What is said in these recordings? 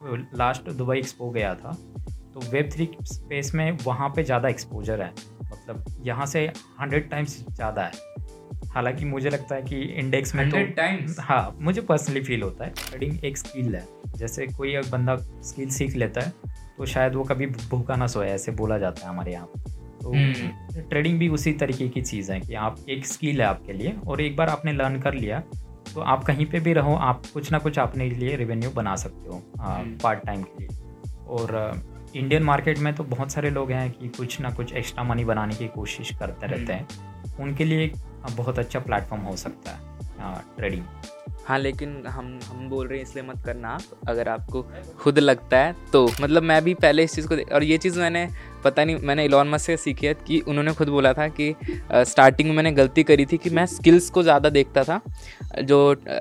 Last Dubai expo गया था तो वेब थ्री स्पेस में वहाँ पे ज़्यादा एक्सपोजर है। मतलब यहाँ से हंड्रेड टाइम्स ज़्यादा है। हालाँकि मुझे लगता है कि इंडेक्स में तो टाइम्स हाँ मुझे पर्सनली फील होता है। ट्रेडिंग एक स्किल है। जैसे कोई एक बंदा स्किल सीख लेता है तो शायद वो कभी भूखा ना सोए ऐसे बोला जाता है हमारे यहाँ। तो ट्रेडिंग भी उसी तरीके की चीज़ है कि आप एक स्किल है आपके लिए और एक बार आपने लर्न कर लिया तो आप कहीं पे भी रहो आप कुछ ना कुछ अपने लिए रेवेन्यू बना सकते हो पार्ट टाइम के लिए। और इंडियन मार्केट में तो बहुत सारे लोग हैं कि कुछ ना कुछ एक्स्ट्रा मनी बनाने की कोशिश करते रहते हैं। उनके लिए बहुत अच्छा प्लेटफॉर्म हो सकता है ट्रेडिंग हाँ लेकिन हम हम बोल रहे हैं इसलिए मत करना। आप अगर आपको खुद लगता है तो मतलब मैं भी पहले इस चीज़ को और ये चीज़ मैंने पता नहीं मैंने इलॉन मस्क से सीखी है कि उन्होंने खुद बोला था कि स्टार्टिंग में मैंने गलती करी थी कि मैं स्किल्स को ज़्यादा देखता था जो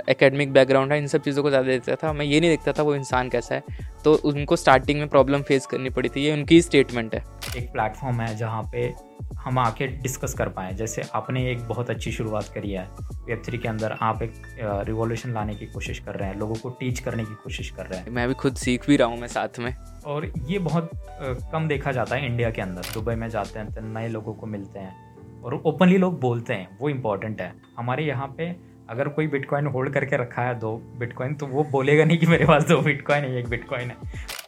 एकेडमिक बैकग्राउंड है इन सब चीज़ों को ज़्यादा देखता था मैं ये नहीं देखता था वो इंसान कैसा है। तो उनको स्टार्टिंग में प्रॉब्लम फेस करनी पड़ी थी ये उनकी स्टेटमेंट है। एक प्लेटफॉर्म है जहाँ पे हम आके डिस्कस कर पाएँ। जैसे आपने एक बहुत अच्छी शुरुआत करी है वेब थ्री के अंदर आप एक रिवॉल्यूशन लाने की कोशिश कर रहे हैं लोगों को टीच करने की कोशिश कर रहे हैं। मैं भी खुद सीख भी रहा हूँ मैं साथ में। और ये बहुत कम देखा जाता है इंडिया के अंदर। दुबई में जाते हैं तो नए लोगों को मिलते हैं और ओपनली लोग बोलते हैं वो इम्पोर्टेंट है। हमारे यहाँ पे अगर कोई बिटकॉइन होल्ड करके रखा है दो बिटकॉइन तो वो बोलेगा नहीं कि मेरे पास दो बिटकॉइन है एक बिटकॉइन है।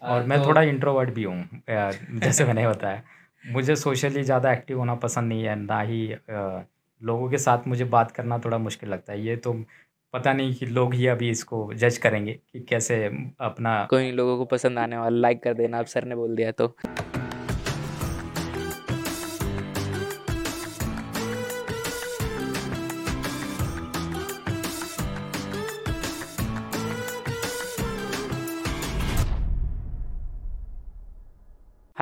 और मैं तो... थोड़ा इंट्रोवर्ट भी हूँ जैसे मैंने बताया। मुझे सोशली ज़्यादा एक्टिव होना पसंद नहीं है ना ही लोगों के साथ मुझे बात करना थोड़ा मुश्किल लगता है। ये तो पता नहीं कि लोग ही अभी इसको जज करेंगे कि कैसे अपना कोई लोगों को पसंद आने वाला लाइक कर देना, अब सर ने बोल दिया तो।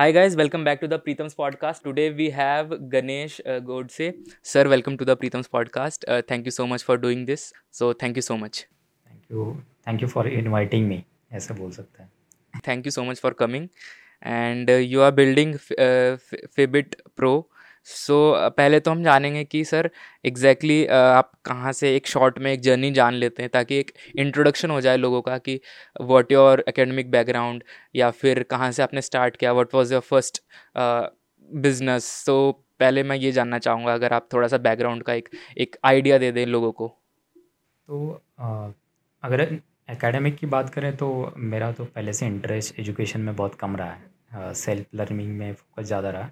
Hi guys welcome back to the Pritam's podcast today we have Ganesh Godse sir welcome to the Pritam's podcast thank you so much for doing this so thank you so much thank you thank you for inviting me ऐसा बोल सकते हैं. Thank you so much for coming and you are building Fabit Pro so so, पहले तो हम जानेंगे कि sir exactly exactly, आप कहाँ से एक शॉर्ट में एक जर्नी जान लेते हैं ताकि एक इंट्रोडक्शन हो जाए लोगों का कि व्हाट योर एकेडमिक बैकग्राउंड या फिर कहाँ से आपने स्टार्ट किया what was your first business तो पहले मैं ये जानना चाहूँगा अगर आप थोड़ा सा बैकग्राउंड का एक एक आइडिया दे दें लोगों को। तो आ, अगर एकेडमिक की बात करें तो मेरा तो पहले से इंटरेस्ट एजुकेशन में बहुत कम रहा है। सेल्फ लर्निंग में फोकस ज़्यादा रहा।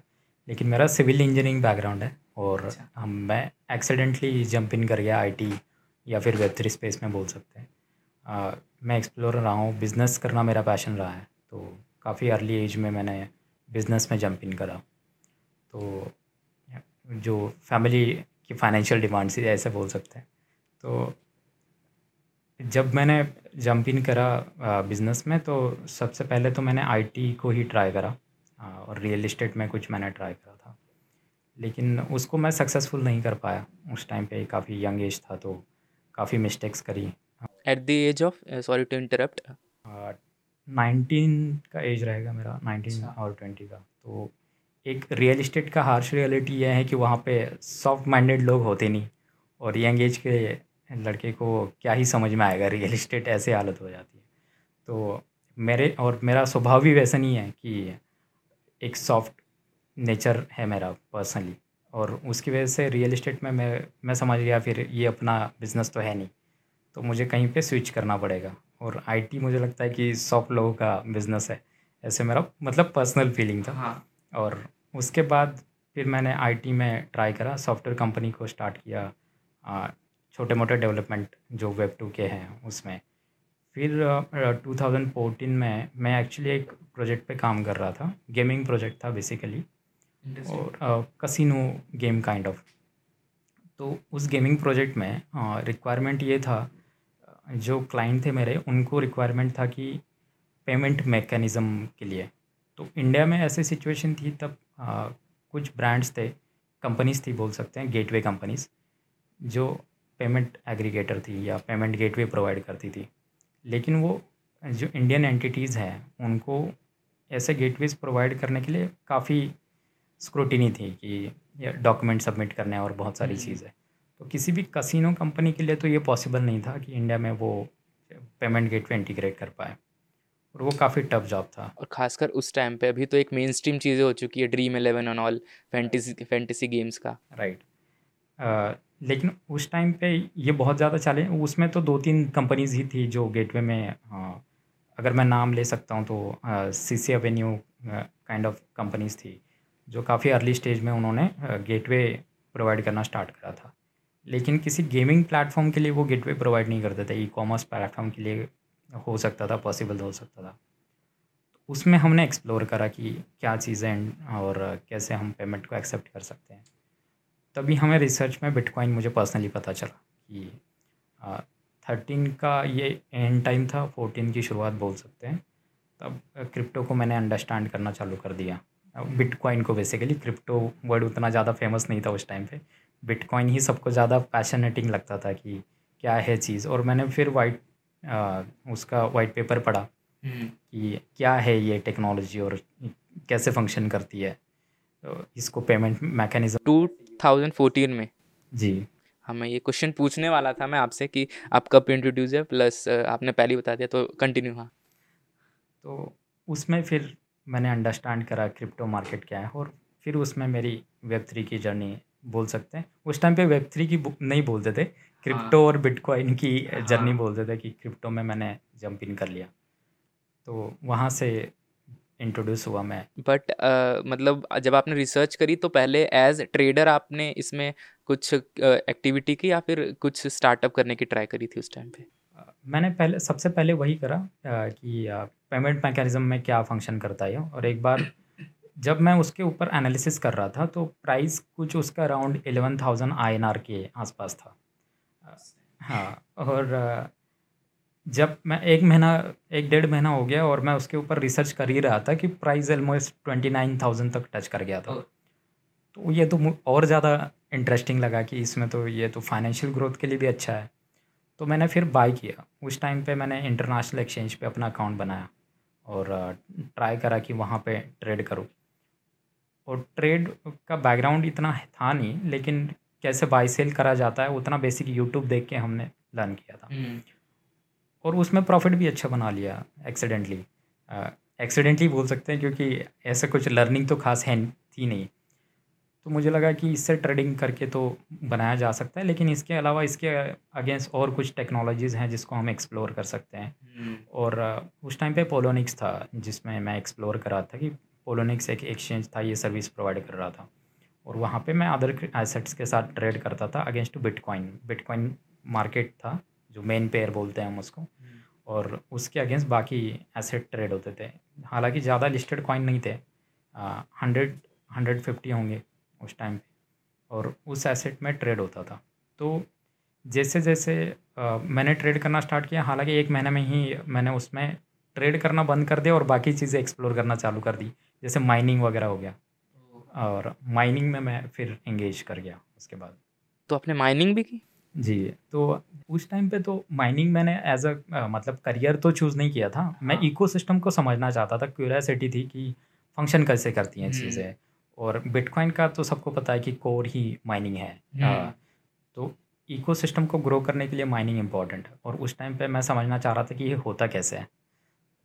लेकिन मेरा सिविल इंजीनियरिंग बैकग्राउंड है और अच्छा। हम मैं एक्सीडेंटली जंप इन कर गया आईटी या फिर वेब थ्री स्पेस में बोल सकते हैं। मैं एक्सप्लोर रहा हूँ बिज़नेस करना मेरा पैशन रहा है तो काफ़ी अर्ली एज में मैंने बिज़नेस में जंप इन करा। तो जो फैमिली की फाइनेंशियल डिमांड से ऐसे बोल सकते हैं। तो जब मैंने जंप इन करा बिज़नेस में तो सबसे पहले तो मैंने आईटी को ही ट्राई करा। और रियल इस्टेट में कुछ मैंने ट्राई करा था। लेकिन उसको मैं सक्सेसफुल नहीं कर पाया। उस टाइम पे काफ़ी यंग एज था तो काफ़ी मिस्टेक्स करी। At the age of sorry to interrupt nineteen का एज रहेगा मेरा नाइनटीन अच्छा। और ट्वेंटी का। तो एक रियल इस्टेट का हार्श रियलिटी यह है कि वहाँ पे सॉफ्ट माइंडेड लोग होते नहीं। और यंग एज के लड़के को क्या ही समझ में आएगा रियल इस्टेट ऐसे हालत हो जाती है। तो मेरे और मेरा स्वभाव भी वैसा नहीं है कि एक सॉफ्ट नेचर है मेरा पर्सनली और उसकी वजह से रियल इस्टेट में मैं मैं समझ गया फिर ये अपना बिज़नेस तो है नहीं. तो मुझे कहीं पे स्विच करना पड़ेगा. और आईटी मुझे लगता है कि सॉफ्ट लोगों का बिज़नेस है. ऐसे मेरा मतलब पर्सनल फीलिंग था. हाँ। और उसके बाद फिर मैंने आईटी में ट्राई करा सॉफ्टवेयर कंपनी को स्टार्ट किया. छोटे मोटे डेवलपमेंट जो वेब टू के हैं उसमें. फिर टू थाउज़ेंड फोर्टीन में मैं एक्चुअली एक प्रोजेक्ट पे काम कर रहा था। गेमिंग प्रोजेक्ट था बेसिकली और कसिनो गेम काइंड ऑफ़ तो उस गेमिंग प्रोजेक्ट में रिक्वायरमेंट ये था जो क्लाइंट थे मेरे उनको रिक्वायरमेंट था कि पेमेंट मैकेनिज़्म के लिए। तो इंडिया में ऐसी सिचुएशन थी तब आ, कुछ ब्रांड्स थे कंपनीज़ थी बोल सकते हैं गेटवे कंपनीज़ जो पेमेंट एग्रीगेटर थी या पेमेंट गेटवे प्रोवाइड करती थी। लेकिन वो जो इंडियन एंटिटीज़ हैं उनको ऐसे गेटवेज प्रोवाइड करने के लिए काफ़ी स्क्रूटिनी थी कि डॉक्यूमेंट सबमिट करने और बहुत सारी हम्म। चीज़ें। तो किसी भी कसिनो कंपनी के लिए तो ये पॉसिबल नहीं था कि इंडिया में वो पेमेंट गेटवे इंटीग्रेट कर पाए। और वो काफ़ी टफ जॉब था। और खासकर उस टाइम पे अभी तो एक मेन स्ट्रीम चीज़ें हो चुकी है Dream Eleven on all fantasy fantasy games का। राइट लेकिन उस टाइम पे ये बहुत ज़्यादा चले उसमें तो दो तीन कंपनीज़ ही थी जो गेटवे में हाँ, अगर मैं नाम ले सकता हूँ तो C C Avenue kind of companies थी जो काफ़ी अर्ली स्टेज में उन्होंने गेटवे प्रोवाइड करना स्टार्ट करा था। लेकिन किसी गेमिंग प्लेटफॉर्म के लिए वो गेटवे प्रोवाइड नहीं करते थे ई कॉमर्स प्लेटफॉर्म के लिए हो सकता था पॉसिबल हो सकता था। उसमें हमने एक्सप्लोर करा कि क्या चीज़ें और कैसे हम पेमेंट को एक्सेप्ट कर सकते हैं। तभी हमें रिसर्च में बिटकॉइन मुझे पर्सनली पता चला कि थर्टीन का ये एंड टाइम था फोर्टीन की शुरुआत बोल सकते हैं। तब क्रिप्टो को मैंने अंडरस्टैंड करना चालू कर दिया। बिटकॉइन को बेसिकली क्रिप्टो वर्ड उतना ज़्यादा फ़ेमस नहीं था उस टाइम पे। बिटकॉइन ही सबको ज़्यादा पैशनेटिंग लगता था कि क्या है चीज़। और मैंने फिर वाइट उसका वाइट पेपर पढ़ा हम्म। कि क्या है ये टेक्नोलॉजी और कैसे फ़ंक्शन करती है। तो इसको पेमेंट मैकेनिज्म 2014 में। जी। हमें ये क्वेश्चन पूछने वाला था मैं आपसे कि आप कब इंट्रोड्यूस है प्लस आपने पहले बता दिया तो कंटिन्यू हाँ। तो उसमें फिर मैंने अंडरस्टैंड करा क्रिप्टो मार्केट क्या है और फिर उसमें मेरी वेब थ्री की जर्नी बोल सकते हैं। उस टाइम पे वेब थ्री की नहीं बोलते थे क्रिप्टो हाँ। और बिटकॉइन की जर्नी हाँ। बोलते थे कि क्रिप्टो में मैंने जंप इन कर लिया। तो वहाँ से इंट्रोड्यूस हुआ मैं। बट uh, मतलब जब आपने रिसर्च करी तो पहले एज ट्रेडर आपने इसमें कुछ एक्टिविटी uh, की या फिर कुछ स्टार्टअप करने की ट्राई करी थी उस टाइम पे? मैंने पहले सबसे पहले वही करा कि पेमेंट मैकेनिज़्म में क्या फ़ंक्शन करता है और एक बार जब मैं उसके ऊपर एनालिसिस कर रहा था तो प्राइस कुछ उसका अराउंड एलेवन थाउज़ेंड आई के आसपास था। हाँ और जब मैं एक महीना एक डेढ़ महीना हो गया और मैं उसके ऊपर रिसर्च कर ही रहा था कि price almost twenty nine thousand तक टच कर गया था। तो ये तो और ज़्यादा इंटरेस्टिंग लगा कि इसमें तो ये तो फाइनेंशियल ग्रोथ के लिए भी अच्छा है। तो मैंने फिर बाई किया। उस टाइम पे मैंने इंटरनेशनल एक्सचेंज पे अपना अकाउंट बनाया और ट्राई करा कि वहाँ पे ट्रेड करूँ। और ट्रेड का बैकग्राउंड इतना था नहीं लेकिन कैसे बाई सेल करा जाता है उतना बेसिक यूट्यूब देख के हमने लर्न किया था। हम्म। और उसमें प्रॉफिट भी अच्छा बना लिया एक्सीडेंटली एक्सीडेंटली बोल सकते हैं क्योंकि ऐसा कुछ लर्निंग तो खास है थी नहीं। तो मुझे लगा कि इससे ट्रेडिंग करके तो बनाया जा सकता है लेकिन इसके अलावा इसके अगेंस्ट और कुछ टेक्नोलॉजीज़ हैं जिसको हम एक्सप्लोर कर सकते हैं। हम्म। और उस टाइम पे पोलोनिक्स था जिसमें मैं एक्सप्लोर कर रहा था कि पोलोनिक्स एक एक्सचेंज था ये सर्विस प्रोवाइड कर रहा था। और वहाँ पे मैं अदर एसेट्स के साथ ट्रेड करता था अगेंस्ट बिटकॉइन बिटकॉइन मार्केट था जो मेन पेयर बोलते हैं हम उसको। और उसके अगेंस्ट बाकी एसेट ट्रेड होते थे। हालाँकि ज़्यादा लिस्टेड कॉइन नहीं थे। हंड्रेड हंड्रेड फिफ्टी होंगे उस टाइम पे। और उस एसेट में ट्रेड होता था। तो जैसे जैसे आ, मैंने ट्रेड करना स्टार्ट किया हालाँकि एक महीने में ही मैंने उसमें ट्रेड करना बंद कर दिया और बाकी चीज़ें एक्सप्लोर करना चालू कर दी। जैसे माइनिंग वगैरह हो गया। और माइनिंग में मैं फिर इंगेज कर गया उसके बाद। तो आपने माइनिंग भी की? जी तो उस टाइम पे तो माइनिंग मैंने एज अ मतलब करियर तो चूज़ नहीं किया था मैं इकोसिस्टम हाँ। को समझना चाहता था क्यूरियासिटी थी कि फ़ंक्शन कैसे करती हैं चीज़ें हम्म। और बिटकॉइन का तो सबको पता है कि कोर ही माइनिंग है हम्म। तो इकोसिस्टम को ग्रो करने के लिए माइनिंग इंपॉर्टेंट है और उस टाइम पे मैं समझना चाह रहा था कि ये होता कैसे है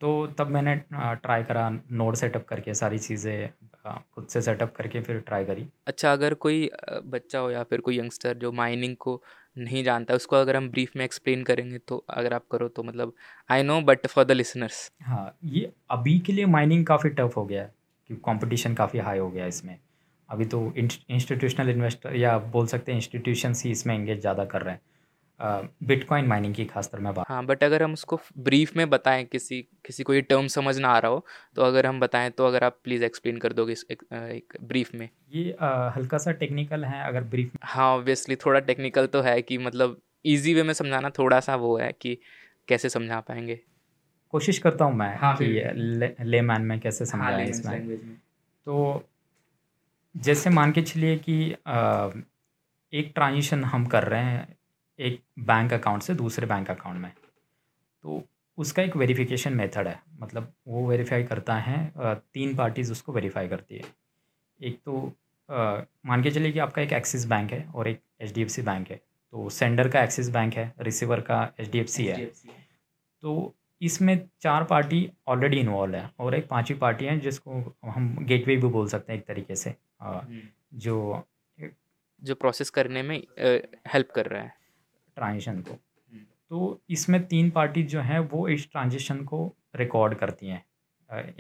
तो तब मैंने ट्राई करा नोड सेटअप करके सारी चीज़ें खुद से सेटअप करके फिर ट्राई करी अच्छा अगर कोई बच्चा हो या फिर कोई यंगस्टर जो माइनिंग को नहीं जानता, उसको अगर हम ब्रीफ में एक्सप्लेन करेंगे तो अगर आप करो तो मतलब I know but for the listeners हाँ ये अभी के लिए माइनिंग काफ़ी टफ हो गया है, कि कंपटीशन काफ़ी हाई हो गया इसमें। अभी तो इंस्टीट्यूशनल इन्वेस्टर या बोल सकते हैं इंस्टीट्यूशन ही इसमें एंगेज ज़्यादा कर रहे हैं। बिटकॉइन माइनिंग की खासतर मैं बात हाँ बट अगर हम उसको ब्रीफ में बताएँ किसी किसी को ये टर्म समझ ना आ रहा हो तो अगर हम बताएँ तो अगर आप प्लीज़ एक्सप्लेन कर दोगे इस एक, एक ब्रीफ में। ये आ, हल्का सा टेक्निकल है अगर ब्रीफ में हाँ ऑब्वियसली थोड़ा टेक्निकल तो है कि मतलब ईजी वे में समझाना थोड़ा सा वो है कि कैसे समझा पाएँगे। कोशिश करता हूँ मैं हाँ, कि ले, ले मैन में कैसे समझाएँ हाँ, इसमें। तो जैसे मान के चलिए कि आ, एक ट्रांजिशन हम कर रहे हैं एक बैंक अकाउंट से दूसरे बैंक अकाउंट में। तो उसका एक वेरिफिकेशन मेथड है। मतलब वो वेरीफाई करता है तीन पार्टीज़ उसको वेरीफाई करती है। एक तो मान के चलिए कि आपका एक एक्सिस बैंक है और एक एचडीएफसी बैंक है। तो सेंडर का एक्सिस बैंक है रिसीवर का एचडीएफसी है। तो इसमें चार पार्टी ऑलरेडी इन्वॉल्व है और एक पांचवी पार्टी है जिसको हम गेटवे भी बोल सकते हैं एक तरीके से। हम्म। जो जो प्रोसेस करने में हेल्प कर रहा है। ट्रांजिशन को। हम्म। तो इसमें तीन पार्टी जो हैं वो इस ट्रांजिशन को रिकॉर्ड करती हैं।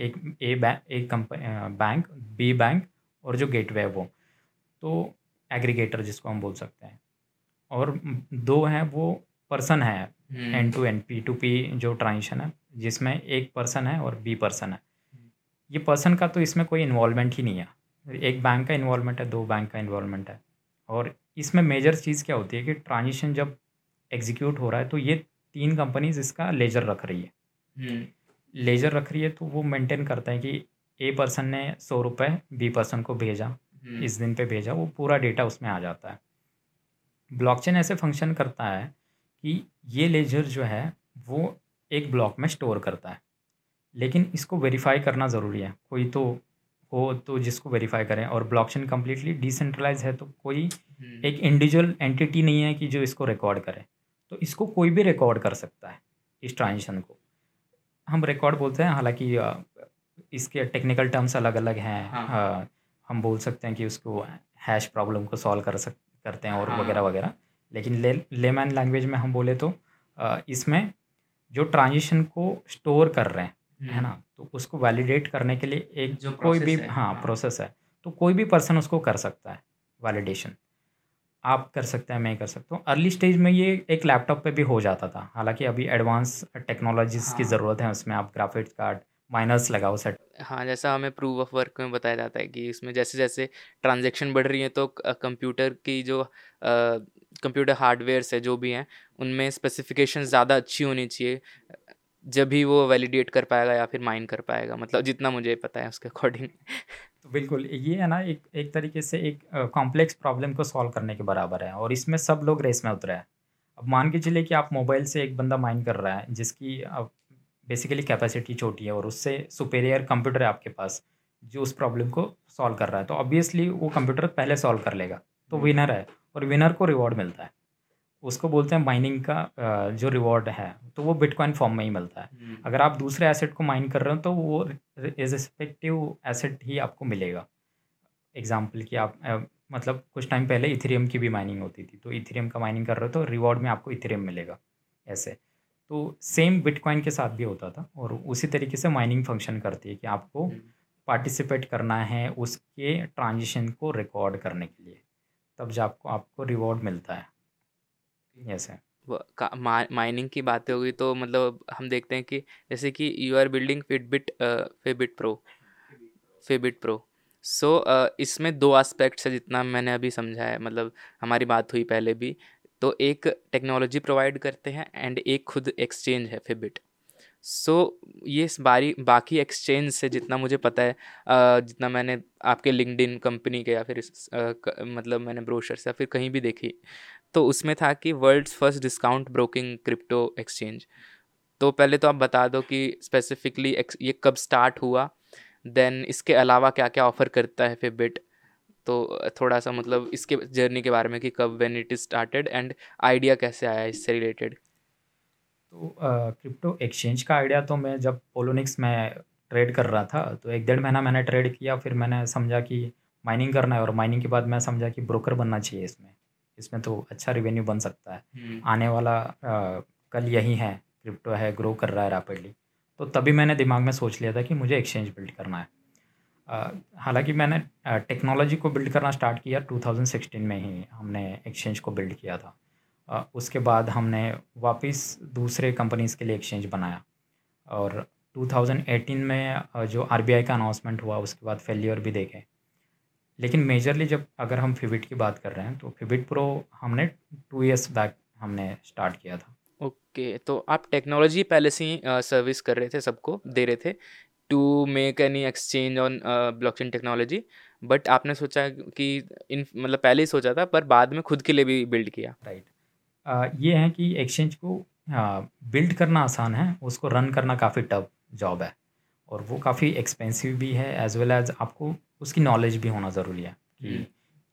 एक ए बैंक एक कंपनी बैंक बी बैंक और जो गेटवे है वो। तो एग्रीगेटर जिसको हम बोल सकते हैं। और दो हैं वो पर्सन है। N to N P to P जो ट्रांजिशन है जिसमें एक पर्सन है और बी पर्सन है। ये पर्सन का तो इसमें कोई इन्वॉल्वमेंट ही नहीं है। एक बैंक का इन्वॉल्वमेंट है दो बैंक का इन्वॉल्वमेंट है। और इसमें मेजर चीज़ क्या होती है कि ट्रांजिशन जब एग्जीक्यूट हो रहा है तो ये तीन कंपनीज़ इसका लेजर रख रही है। लेजर रख रही है तो वो मेंटेन करता है कि ए पर्सन ने सौ रुपये बी पर्सन को भेजा इस दिन पे भेजा वो पूरा डेटा उसमें आ जाता है। ब्लॉकचेन ऐसे फ़ंक्शन करता है कि ये लेजर जो है वो एक ब्लॉक में स्टोर करता है। लेकिन इसको वेरीफाई करना ज़रूरी है। कोई तो हो तो जिसको वेरीफाई करें और ब्लॉकचेन कम्प्लीटली डिसेंट्रलाइज है तो कोई एक इंडिविजुअल एंटिटी नहीं है कि जो इसको रिकॉर्ड करे। तो इसको कोई भी रिकॉर्ड कर सकता है इस ट्रांजेक्शन को हम रिकॉर्ड बोलते हैं हालाँकि इसके टेक्निकल टर्म्स अलग अलग हैं हाँ। हम बोल सकते हैं कि उसको हैश प्रॉब्लम को सॉल्व कर सक करते हैं और हाँ। वगैरह वगैरह लेकिन ले लेमैन लैंग्वेज में हम बोले तो इसमें जो ट्रांजिशन को स्टोर कर रहे हैं है हम्म। ना तो उसको वैलिडेट करने के लिए एक जो कोई भी हाँ, हाँ प्रोसेस है तो कोई भी पर्सन उसको कर सकता है वैलिडेशन आप कर सकते हैं मैं कर सकता हूँ। अर्ली स्टेज में ये एक लैपटॉप पे भी हो जाता था। हालाँकि अभी एडवांस टेक्नोलॉजीज़ हाँ। की ज़रूरत है उसमें आप ग्राफिक्स कार्ड माइनस लगाओ सेट हाँ जैसा हमें प्रूफ ऑफ़ वर्क में बताया जाता है कि इसमें जैसे जैसे ट्रांजेक्शन बढ़ रही है तो कंप्यूटर की जो कंप्यूटर हार्डवेयर्स है जो भी हैं उनमें स्पेसिफिकेशन ज़्यादा अच्छी होनी चाहिए जब भी वो वैलिडेट कर पाएगा या फिर माइन कर पाएगा मतलब जितना मुझे पता है उसके अकॉर्डिंग तो बिल्कुल ये है ना एक एक तरीके से एक कॉम्प्लेक्स प्रॉब्लम को सॉल्व करने के बराबर है और इसमें सब लोग रेस में उतरे हैं। अब मान के चलिए कि आप मोबाइल से एक बंदा माइन कर रहा है जिसकी अब बेसिकली कैपेसिटी छोटी है और उससे सुपेरियर कंप्यूटर है आपके पास जो उस प्रॉब्लम को सॉल्व कर रहा है तो ऑब्वियसली वो कंप्यूटर पहले सॉल्व कर लेगा तो विनर है और विनर को रिवॉर्ड मिलता है। उसको बोलते हैं माइनिंग का जो रिवॉर्ड है तो वो बिटकॉइन फॉर्म में ही मिलता है। हम्म। अगर आप दूसरे एसेट को माइन कर रहे हो तो वो इज़ रिस्पेक्टिव एसेट ही आपको मिलेगा। एग्ज़ाम्पल कि आप मतलब कुछ टाइम पहले इथेरियम की भी माइनिंग होती थी तो इथेरियम का माइनिंग कर रहे हो तो रिवॉर्ड में आपको इथेरियम मिलेगा ऐसे। तो सेम बिटकॉइन के साथ भी होता था और उसी तरीके से माइनिंग फ़ंक्शन करती है कि आपको पार्टिसिपेट हम्म। करना है उसके ट्रांजिशन को रिकॉर्ड करने के लिए। तब जब आपको आपको रिवॉर्ड मिलता है। है माइनिंग की बातें होगी तो मतलब हम देखते हैं कि जैसे कि you are building Fitbit Fibit Pro Fibit Pro so इसमें दो एस्पेक्ट्स है जितना मैंने अभी समझा है मतलब हमारी बात हुई पहले भी। तो एक टेक्नोलॉजी प्रोवाइड करते हैं एंड एक खुद एक्सचेंज है फिबिट सो so, ये इस बारी बाकी एक्सचेंज से जितना मुझे पता है uh, जितना मैंने आपके लिंकड कंपनी के या फिर uh, मतलब मैंने ब्रोशर से या फिर कहीं भी देखी तो उसमें था कि world's first discount broking crypto exchange तो पहले तो आप बता दो कि स्पेसिफिकली ये कब स्टार्ट हुआ देन इसके अलावा क्या क्या ऑफ़र करता है फिर बिट तो थोड़ा सा मतलब इसके जर्नी के बारे में कि कब when it is started and idea कैसे आया इससे रिलेटेड तो क्रिप्टो एक्सचेंज का आइडिया तो मैं जब पोलोनिक्स में ट्रेड कर रहा था तो एक डेढ़ महीना मैंने ट्रेड किया, फिर मैंने समझा कि माइनिंग करना है और माइनिंग के बाद मैं समझा कि ब्रोकर बनना चाहिए इसमें। इसमें तो अच्छा रिवेन्यू बन सकता है। हम्म। आने वाला आ, कल यही है क्रिप्टो है ग्रो कर रहा है रैपिडली तो तभी मैंने दिमाग में सोच लिया था कि मुझे एक्सचेंज बिल्ड करना है। हालाँकि मैंने टेक्नोलॉजी को बिल्ड करना स्टार्ट किया 2016 में ही हमने एक्सचेंज को बिल्ड किया था। आ, उसके बाद हमने वापस दूसरे कंपनीज़ के लिए एक्सचेंज बनाया। और 2018 में जो आरबीआई का अनाउंसमेंट हुआ उसके बाद फेलियर भी देखे। लेकिन मेजरली जब अगर हम फिबिट की बात कर रहे हैं तो फिबिट प्रो हमने टू ईयर्स बैक हमने स्टार्ट किया था। ओके okay, तो आप टेक्नोलॉजी पहले से ही सर्विस कर रहे थे सबको दे रहे थे to make any exchange on blockchain technology but आपने सोचा कि इन मतलब पहले ही सोचा था पर बाद में खुद के लिए भी बिल्ड किया। Right right. ये है कि एक्सचेंज को बिल्ड करना आसान है उसको रन करना काफ़ी टफ जॉब है। और वो काफ़ी एक्सपेंसिव भी है एज वेल एज आपको उसकी नॉलेज भी होना ज़रूरी है कि हम्म।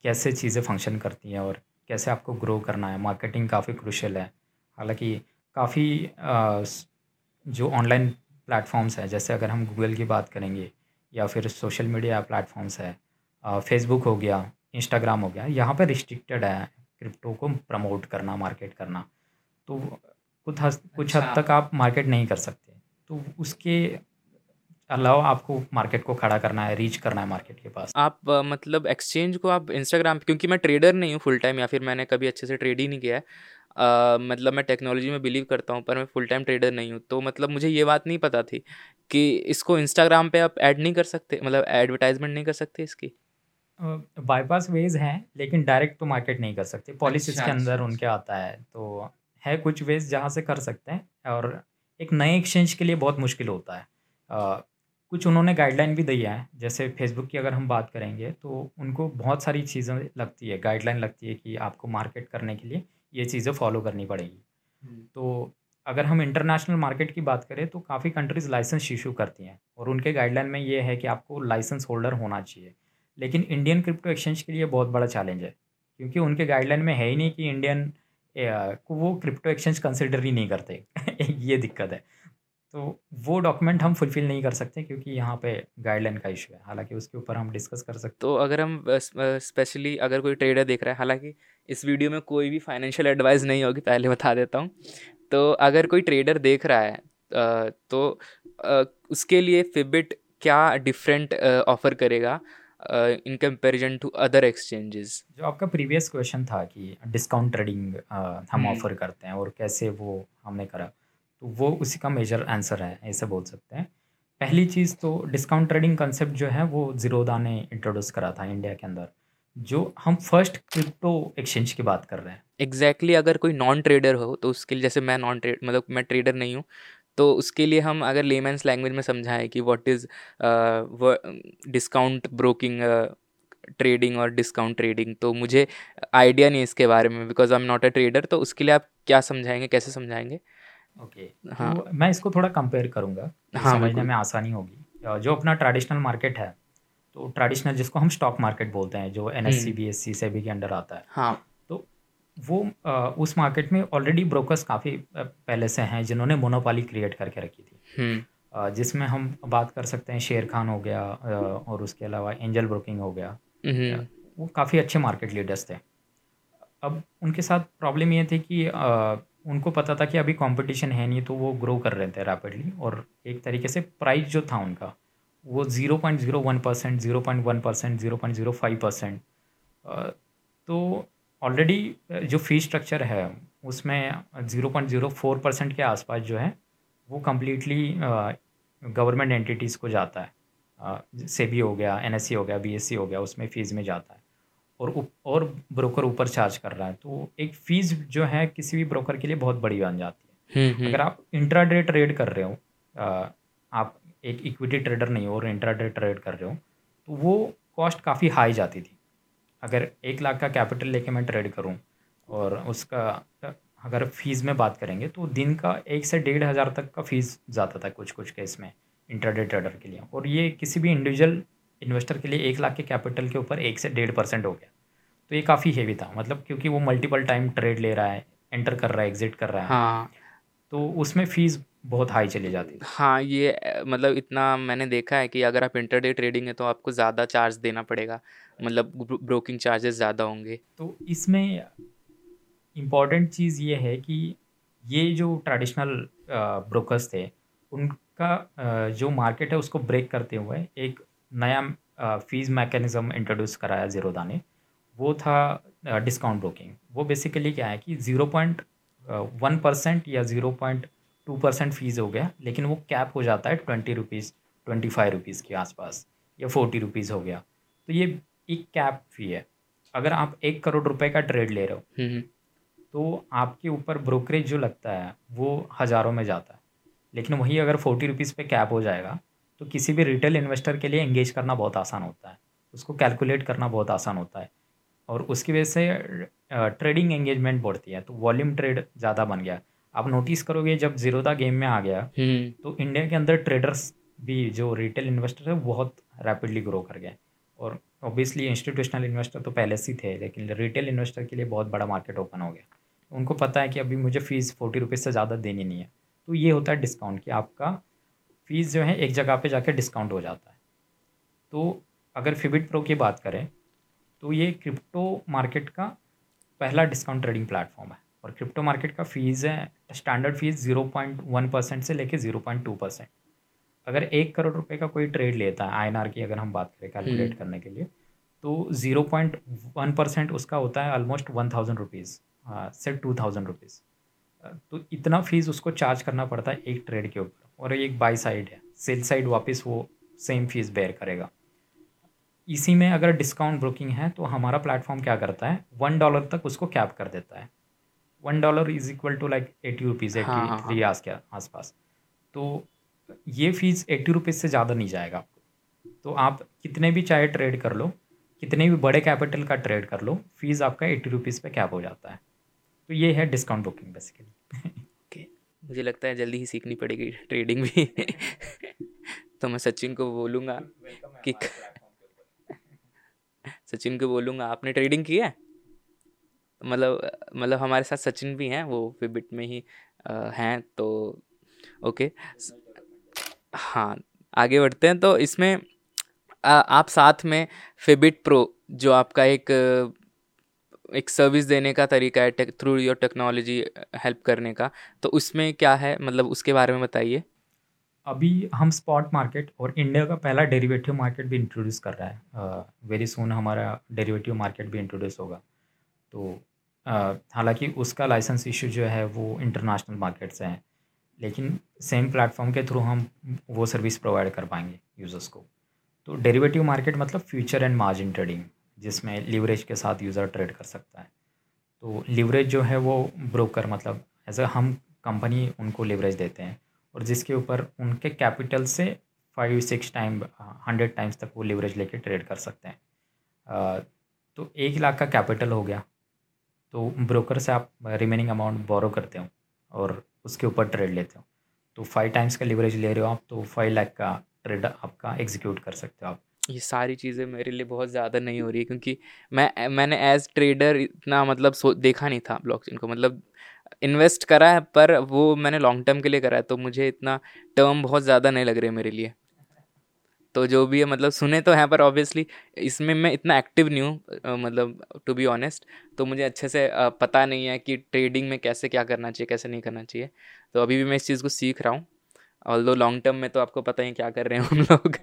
कैसे चीज़ें फ़ंक्शन करती हैं और कैसे आपको ग्रो करना है। मार्केटिंग काफ़ी क्रुशल है। हालाँकि काफ़ी जो ऑनलाइन प्लेटफॉर्म्स हैं जैसे अगर हम गूगल की बात करेंगे या फिर सोशल मीडिया प्लेटफॉर्म्स है फेसबुक हो गया इंस्टाग्राम हो गया यहाँ पर रिस्ट्रिक्टेड है क्रिप्टो को प्रमोट करना मार्केट करना। तो कुछ हद कुछ हद अच्छा। तक आप मार्केट नहीं कर सकते। तो उसके अलावा आपको मार्केट को खड़ा करना है रीच करना है मार्केट के पास। आप अ, मतलब एक्सचेंज को आप इंस्टाग्राम क्योंकि मैं ट्रेडर नहीं हूँ फुल टाइम या फिर मैंने कभी अच्छे से ट्रेड ही नहीं किया है। अ, मतलब मैं टेक्नोलॉजी में बिलीव करता हूँ पर मैं फुल टाइम ट्रेडर नहीं हूँ। तो मतलब मुझे ये बात नहीं पता थी कि इसको इंस्टाग्राम पे आप ऐड नहीं कर सकते मतलब एडवर्टाइजमेंट नहीं कर सकते इसकी? बाईपास वेज हैं लेकिन डायरेक्ट तो मार्केट नहीं कर सकते। पॉलिसीज़ अच्छा के अच्छा अंदर उनके अच्छा आता है तो है कुछ वेज जहाँ से कर सकते हैं और एक नए एक्सचेंज के लिए बहुत मुश्किल होता है। कुछ उन्होंने गाइडलाइन भी दी है। जैसे फेसबुक की अगर हम बात करेंगे तो उनको बहुत सारी चीज़ें लगती है गाइडलाइन लगती है कि आपको मार्केट करने के लिए ये चीज़ें फॉलो करनी पड़ेगी। हम्म, तो अगर हम इंटरनेशनल मार्केट की बात करें तो काफ़ी कंट्रीज़ लाइसेंस इशू करती हैं और उनके गाइडलाइन में ये है कि आपको लाइसेंस होल्डर होना चाहिए। लेकिन इंडियन क्रिप्टो एक्सचेंज के लिए बहुत बड़ा चैलेंज है क्योंकि उनके गाइडलाइन में है ही नहीं कि इंडियन को वो क्रिप्टो एक्सचेंज कंसिडर ही नहीं करते। ये दिक्कत है। तो वो डॉक्यूमेंट हम फुलफ़िल नहीं कर सकते क्योंकि यहाँ पे गाइडलाइन का इशू है। हालाँकि उसके ऊपर हम डिस्कस कर सकते तो अगर हम स्पेशली अगर कोई ट्रेडर देख रहा है हालाँकि इस वीडियो में कोई भी फाइनेंशियल एडवाइस नहीं होगी पहले बता देता हूँ। तो अगर कोई ट्रेडर देख रहा है तो उसके लिए फिबिट क्या डिफरेंट ऑफ़र करेगा in comparison to other exchanges जो आपका प्रीवियस क्वेश्चन था कि डिस्काउंट ट्रेडिंग हम हम्म। ऑफ़र करते हैं और कैसे वो हमने करा। तो वो उसी का मेजर आंसर है, ऐसे बोल सकते हैं। पहली चीज़ तो डिस्काउंट ट्रेडिंग कंसेप्ट जो है, वो ज़ीरोदा ने इंट्रोड्यूस करा था इंडिया के अंदर, जो हम फ़र्स्ट क्रिप्टो एक्सचेंज की बात कर रहे हैं। एग्जैक्टली exactly, अगर कोई नॉन ट्रेडर हो तो उसके लिए, जैसे मैं नॉन ट्रेड मतलब मैं ट्रेडर नहीं हूँ तो उसके लिए हम अगर लेमेंस लैंग्वेज में समझाएँ कि what is discount broking trading और डिस्काउंट ट्रेडिंग तो मुझे आइडिया नहीं इसके बारे में because I am not a trader तो उसके लिए आप क्या समझाएँगे, कैसे समझाएँगे? ओके हाँ। तो मैं इसको थोड़ा कंपेयर करूँगा। हाँ समझने में आसानी होगी। जो अपना ट्रेडिशनल मार्केट है तो ट्रेडिशनल जिसको हम स्टॉक मार्केट बोलते हैं जो N S C B S C SEBI के अंडर आता है। हाँ। तो वो उस मार्केट में ऑलरेडी ब्रोकर्स काफ़ी पहले से हैं जिन्होंने मोनोपाली क्रिएट करके रखी थी। हम्म। जिसमें हम बात कर सकते हैं शेर खान हो गया और उसके अलावा एंजल ब्रोकिंग हो गया। हम्म। वो काफ़ी अच्छे मार्केट लीडर्स थे। अब उनके साथ प्रॉब्लम ये थी कि उनको पता था कि अभी कंपटीशन है नहीं तो वो ग्रो कर रहे थे रैपिडली और एक तरीके से प्राइस जो था उनका, वो zero point zero one percent zero point one percent zero point zero five percent तो ऑलरेडी जो फ़ी स्ट्रक्चर है, उसमें zero point zero four percent के आसपास जो है, वो कम्प्लीटली गवर्नमेंट एंटिटीज़ को जाता है। सेबी हो गया एन हो गया बीएससी हो गया, उसमें फ़ीस में जाता है। और और ब्रोकर ऊपर चार्ज कर रहा है। तो एक फ़ीस जो है किसी भी ब्रोकर के लिए बहुत बड़ी बन जाती है। हम्म अगर हम्म आप इंट्राडे ट्रेड कर रहे हो आप एक इक्विटी ट्रेडर नहीं हो और इंट्राडे ट्रेड कर रहे हो तो वो कॉस्ट काफ़ी हाई जाती थी। अगर एक लाख का कैपिटल लेके मैं ट्रेड करूँ और उसका अगर फ़ीस में बात करेंगे तो दिन का एक से डेढ़ हज़ार तक का फ़ीस जाता था कुछ कुछ केस में इंट्राडे ट्रेडर के लिए। और ये किसी भी इंडिविजुअल इन्वेस्टर के लिए एक लाख के कैपिटल के ऊपर एक से डेढ़ परसेंट हो गया। तो ये काफ़ी हेवी था मतलब क्योंकि वो मल्टीपल टाइम ट्रेड ले रहा है एंटर कर रहा है एग्जिट कर रहा है। हाँ। तो उसमें फ़ीस बहुत हाई चली जाती थी। हाँ ये मतलब इतना मैंने देखा है कि अगर आप इंटरडे ट्रेडिंग है तो आपको ज़्यादा चार्ज देना पड़ेगा मतलब ब्रोकिंग चार्जेस ज़्यादा होंगे। तो इसमें इंपॉर्टेंट चीज़ ये है कि ये जो ट्रेडिशनल ब्रोकर्स थे उनका जो मार्केट है उसको ब्रेक करते हुए एक नया फ़ीस मैकेनिज़्म इंट्रोड्यूस कराया ज़ीरोदा ने। वो था डिस्काउंट ब्रोकिंग वो बेसिकली क्या है कि ज़ीरो पॉइंट वन परसेंट या zero point two percent fees हो गया लेकिन वो कैप हो जाता है twenty rupees twenty five rupees के आसपास या फोर्टी रुपीज़ हो गया। तो ये एक कैप फ़ी है। अगर आप एक करोड़ रुपए का ट्रेड ले रहे हो हम्म तो आपके ऊपर ब्रोकरेज जो लगता है वो हज़ारों में जाता है। लेकिन वही अगर फोर्टी रुपीज़ पे कैप हो जाएगा तो किसी भी रिटेल इन्वेस्टर के लिए एंगेज करना बहुत आसान होता है। उसको कैलकुलेट करना बहुत आसान होता है। और उसकी वजह से ट्रेडिंग एंगेजमेंट बढ़ती है तो वॉल्यूम ट्रेड ज़्यादा बन गया। आप नोटिस करोगे जब जीरोदा गेम में आ गया हम्म। तो इंडिया के अंदर ट्रेडर्स भी जो रिटेल इन्वेस्टर है बहुत रैपिडली ग्रो कर गए। और ऑब्वियसली इंस्टीट्यूशनल इन्वेस्टर तो पहले से ही थे लेकिन रिटेल इन्वेस्टर के लिए बहुत बड़ा मार्केट ओपन हो गया। उनको पता है कि अभी मुझे फ़ीस फोर्टी रुपीज़ से ज़्यादा देनी नहीं है। तो ये होता है डिस्काउंट कि आपका फ़ीस जो है एक जगह पे जाके डिस्काउंट हो जाता है। तो अगर फिबिट प्रो की बात करें तो ये क्रिप्टो मार्केट का पहला डिस्काउंट ट्रेडिंग प्लेटफॉर्म है और क्रिप्टो मार्केट का फ़ीस है standard fee zero point one percent से लेके ज़ीरो पॉइंट टू परसेंट अगर एक करोड़ रुपए का कोई ट्रेड लेता है INR की अगर हम बात करें कैलकुलेट हम्म। करने के लिए तो ज़ीरो पॉइंट वन परसेंट उसका होता है ऑलमोस्ट वन थाउज़ेंड रुपीज़ से टू थाउज़ेंड रुपीज़ तो इतना फ़ीस उसको चार्ज करना पड़ता है एक ट्रेड के ऊपर और एक बाई साइड है सेल साइड वापस वो सेम फ़ीस बेयर करेगा। इसी में अगर डिस्काउंट ब्रोकिंग है तो हमारा प्लेटफॉर्म क्या करता है? वन डॉलर तक उसको कैप कर देता है। One dollar is equal to like eighty rupees हाँ, एट्टी रियाज के आसपास। तो ये फ़ीस एट्टी रुपीज़ से ज़्यादा नहीं जाएगा आपको। तो आप कितने भी चाहे ट्रेड कर लो कितने भी बड़े कैपिटल का ट्रेड कर लो फ़ीस आपका एट्टी रुपीज़ पे कैप हो जाता है। तो ये है डिस्काउंट बुकिंग बेसिकली ओके मुझे लगता है जल्दी ही सीखनी पड़ेगी ट्रेडिंग भी। तो मैं सचिन को बोलूँगा कि सचिन को बोलूँगा आपने ट्रेडिंग की है? मतलब मतलब हमारे साथ सचिन भी हैं वो फिबिट में ही हैं तो ओके हाँ आगे बढ़ते हैं तो इसमें आ, आप साथ में फिबिट प्रो जो आपका एक एक सर्विस देने का तरीका है थ्रू योर टेक्नोलॉजी हेल्प करने का तो उसमें क्या है मतलब उसके बारे में बताइए। अभी हम स्पॉट मार्केट और इंडिया का पहला डेरिवेटिव मार्केट भी इंट्रोड्यूस कर रहा है। वेरी सुन हमारा डेरिवेटिव मार्केट भी इंट्रोड्यूस होगा। तो हालाँकि उसका लाइसेंस इशू जो है वो इंटरनेशनल मार्केट से है। लेकिन सेम प्लेटफॉर्म के थ्रू हम वो सर्विस प्रोवाइड कर पाएँगे यूज़र्स को। तो डेरिवेटिव मार्केट मतलब फ्यूचर एंड मार्जिन ट्रेडिंग जिसमें लिवरेज के साथ यूज़र ट्रेड कर सकता है। तो लिवरेज जो है वो ब्रोकर मतलब एज अ हम कंपनी उनको लिवरेज देते हैं। और जिसके ऊपर उनके कैपिटल से five six time hundred times तक वो लिवरेज लेके ट्रेड कर सकते हैं। तो एक लाख का कैपिटल हो गया। तो ब्रोकर से आप रिमेनिंग अमाउंट बोरो करते हो और उसके ऊपर ट्रेड लेते हो। तो फाइव टाइम्स का लिवरेज ले रहे हो आप तो फाइव लाख का ट्रेड आपका एग्जीक्यूट कर सकते हो आप। ये सारी चीज़ें मेरे लिए बहुत ज़्यादा नहीं हो रही क्योंकि मैं, मैंने एज ट्रेडर इतना मतलब सो, देखा नहीं था ब्लॉकचेन को। मतलब इन्वेस्ट करा है, पर वो मैंने लॉन्ग टर्म के लिए करा है तो मुझे इतना टर्म बहुत ज़्यादा नहीं लग रहे मेरे लिए। तो जो भी है मतलब सुने तो हैं, पर ऑब्वियसली इसमें मैं इतना एक्टिव नहीं हूँ मतलब टू बी ऑनेस्ट तो मुझे अच्छे से पता नहीं है कि ट्रेडिंग में कैसे क्या करना चाहिए, कैसे नहीं करना चाहिए। तो अभी भी मैं इस चीज़ को सीख रहा हूँ ऑल दो लॉन्ग टर्म में तो आपको पता ही क्या कर रहे हैं हम लोग।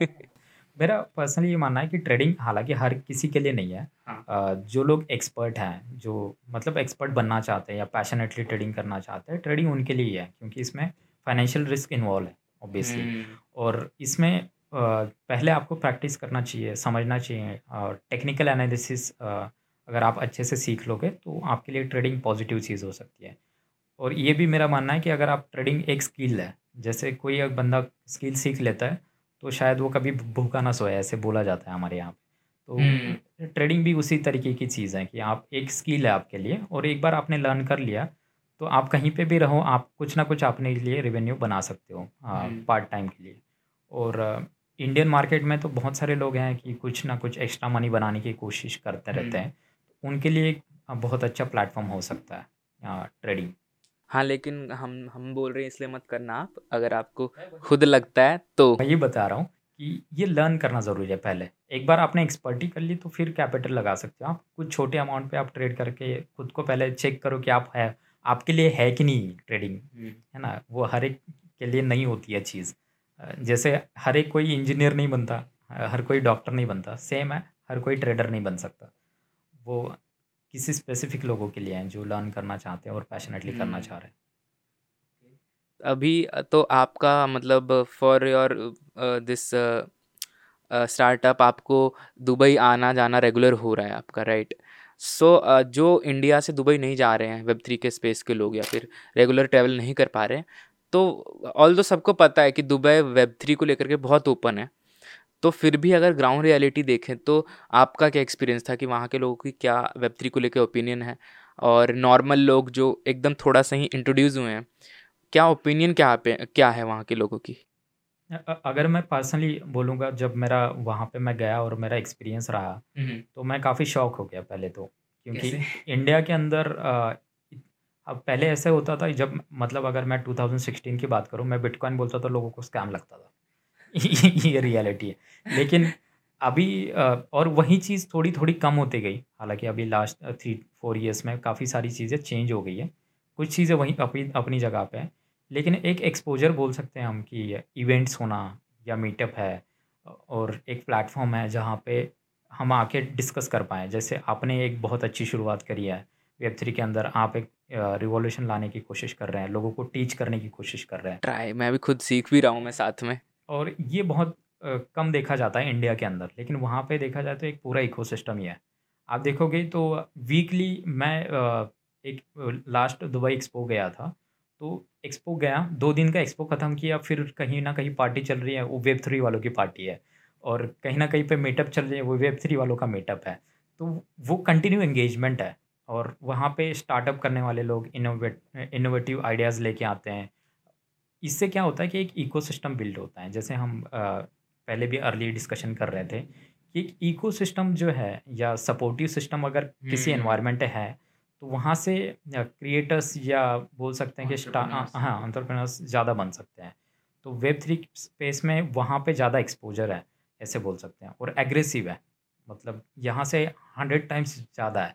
मेरा पर्सनली ये मानना है कि ट्रेडिंग हालाँकि हर किसी के लिए नहीं है हाँ. जो लोग एक्सपर्ट हैं जो मतलब एक्सपर्ट बनना चाहते हैं या पैशनेटली ट्रेडिंग करना चाहते हैं ट्रेडिंग उनके लिए ही है क्योंकि इसमें फाइनेंशियल रिस्क इन्वॉल्व है ऑब्वियसली हम्म। और इसमें पहले आपको प्रैक्टिस करना चाहिए समझना चाहिए और टेक्निकल एनालिसिस अगर आप अच्छे से सीख लोगे तो आपके लिए ट्रेडिंग पॉजिटिव चीज़ हो सकती है और ये भी मेरा मानना है कि अगर आप ट्रेडिंग एक स्किल है जैसे कोई एक बंदा स्किल सीख लेता है तो शायद वो कभी भूखा ना सोए ऐसे बोला जाता है हमारे यहाँ पे। तो ट्रेडिंग हम्म। भी उसी तरीके की चीज़ है कि आप एक स्किल है आपके लिए और एक बार आपने लर्न कर लिया तो आप कहीं पे भी रहो आप कुछ ना कुछ अपने लिए रेवेन्यू बना सकते हो पार्ट टाइम के लिए। और इंडियन मार्केट में तो बहुत सारे लोग हैं कि कुछ ना कुछ एक्स्ट्रा मनी बनाने की कोशिश करते रहते हैं। उनके लिए एक बहुत अच्छा प्लेटफॉर्म हो सकता है ट्रेडिंग। हाँ लेकिन हम हम बोल रहे हैं इसलिए मत करना आप। अगर आपको खुद लगता है तो। मैं ये बता रहा हूँ कि ये लर्न करना ज़रूरी है पहले। एक बार आपने एक्सपर्टी कर ली तो फिर कैपिटल लगा सकते हो आप। कुछ छोटे अमाउंट पे आप ट्रेड करके खुद को पहले चेक करो कि आप है आपके लिए है कि नहीं ट्रेडिंग हम्म। है ना? वो हर एक के लिए नहीं होती है चीज़। जैसे हर एक कोई इंजीनियर नहीं बनता हर कोई डॉक्टर नहीं बनता सेम है हर कोई ट्रेडर नहीं बन सकता। वो किसी स्पेसिफिक लोगों के लिए हैं जो लर्न करना चाहते हैं और पैशनेटली करना हम्म। चाह रहे हैं अभी तो आपका मतलब फॉर योर दिस स्टार्टअप आपको दुबई आना जाना रेगुलर हो रहा है आपका right right? So so, uh, जो इंडिया से दुबई नहीं जा रहे हैं वेब थ्री के स्पेस के लोग या फिर रेगुलर ट्रैवल नहीं कर पा रहे हैं तो ऑल दो सबको पता है कि दुबई वेब थ्री को लेकर के बहुत ओपन है तो फिर भी अगर ग्राउंड रियलिटी देखें तो आपका क्या एक्सपीरियंस था कि वहाँ के लोगों की क्या वेब थ्री को लेकर ओपिनियन है? और नॉर्मल लोग जो एकदम थोड़ा सा ही इंट्रोड्यूस हुए हैं क्या ओपिनियन क्या पे क्या है वहाँ के लोगों की? अगर मैं पर्सनली बोलूँगा जब मेरा वहाँ पे मैं गया और मेरा एक्सपीरियंस रहा तो मैं काफ़ी शौक हो गया पहले तो क्योंकि इंडिया के अंदर अब पहले ऐसे होता था जब मतलब अगर मैं 2016 की बात करूँ मैं बिटकॉइन बोलता था लोगों को स्कैम लगता था। ये रियलिटी है। लेकिन अभी और वही चीज़ थोड़ी थोड़ी कम होती गई। हालाँकि अभी लास्ट थ्री फोर इयर्स में काफ़ी सारी चीज़ें चेंज हो गई है। कुछ चीज़ें वहीं अपनी अपनी जगह पे है। लेकिन एक एक्सपोजर बोल सकते हैं हम कि इवेंट्स होना या मीटअप है, और एक प्लेटफॉर्म है जहाँ पे हम आके डिस्कस कर पाएँ। जैसे आपने एक बहुत अच्छी शुरुआत करी है। वेब थ्री के अंदर आप एक रिवॉल्यूशन लाने की कोशिश कर रहे हैं, लोगों को टीच करने की कोशिश कर रहे हैं। ट्राई मैं भी खुद सीख भी रहा हूँ मैं साथ में। और ये बहुत कम देखा जाता है इंडिया के अंदर, लेकिन वहाँ पे देखा जाए तो एक पूरा इकोसिस्टम ही है। आप देखोगे तो वीकली मैं एक लास्ट दुबई एक्सपो गया था तो एक्सपो गया, दो दिन का एक्सपो ख़त्म किया, फिर कहीं ना कहीं पार्टी चल रही है, वो वेब थ्री वालों की पार्टी है, और कहीं ना कहीं पे मीटअप चल रही है, वो वेब थ्री वालों का मीटअप है तो वो कंटिन्यू एंगेजमेंट है, और वहाँ पे स्टार्टअप करने वाले लोग इनोवेट इनोवेटिव आइडियाज़ लेके आते हैं इससे क्या होता है कि एक इकोसिस्टम बिल्ड होता है। जैसे हम पहले भी अर्ली डिस्कशन कर रहे थे कि एक इकोसिस्टम जो है या सपोर्टिव सिस्टम अगर किसी एनवायरनमेंट हम्म। है तो वहाँ से क्रिएटर्स या बोल सकते हैं कि हाँ अंतरप्रेनर्स ज़्यादा बन सकते हैं। तो वेब थ्री स्पेस में वहाँ पे ज़्यादा एक्सपोजर है ऐसे बोल सकते हैं और एग्रेसिव है। मतलब यहाँ से हंड्रेड टाइम्स ज़्यादा है।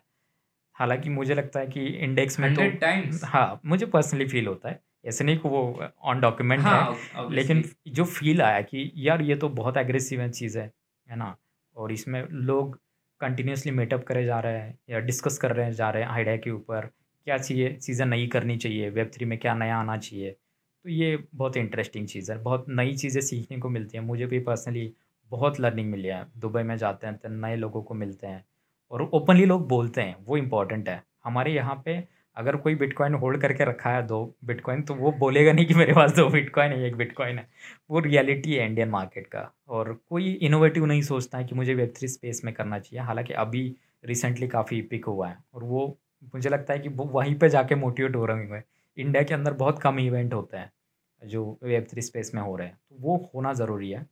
हालाँकि मुझे लगता है कि इंडेक्स में तो टाइम्स हाँ मुझे पर्सनली फील होता है। ऐसे नहीं कि वो ऑन डॉक्यूमेंट हाँ, है लेकिन जो फील आया कि यार ये तो बहुत एग्रेसिव है चीज़ है है ना? और इसमें लोग कंटिन्यूसली मीटअप करे जा रहे हैं या डिस्कस कर रहे हैं जा रहे हैं आइडिया के ऊपर क्या चाहिए चीज़ें नई करनी चाहिए वेब थ्री में क्या नया आना चाहिए? तो ये बहुत इंटरेस्टिंग चीज़ है बहुत नई चीज़ें सीखने को मिलती हैं। मुझे भी पर्सनली बहुत लर्निंग मिली है दुबई में जाते हैं तो नए लोगों को मिलते हैं और ओपनली लोग बोलते हैं वो इंपॉर्टेंट है। हमारे यहाँ पे अगर कोई बिटकॉइन होल्ड करके रखा है दो बिटकॉइन तो वो बोलेगा नहीं कि मेरे पास दो बिटकॉइन है एक बिटकॉइन है। वो रियलिटी है इंडियन मार्केट का। और कोई इनोवेटिव नहीं सोचता है कि मुझे वेब थ्री स्पेस में करना चाहिए। हालाँकि अभी रिसेंटली काफ़ी पिक हुआ है। और वो मुझे लगता है कि वो वहीं पर जाके मोटिवेट हो रहे हैं इंडिया के अंदर बहुत कम इवेंट होते हैं जो वेब थ्री स्पेस में हो रहे हैं। तो वो होना ज़रूरी है।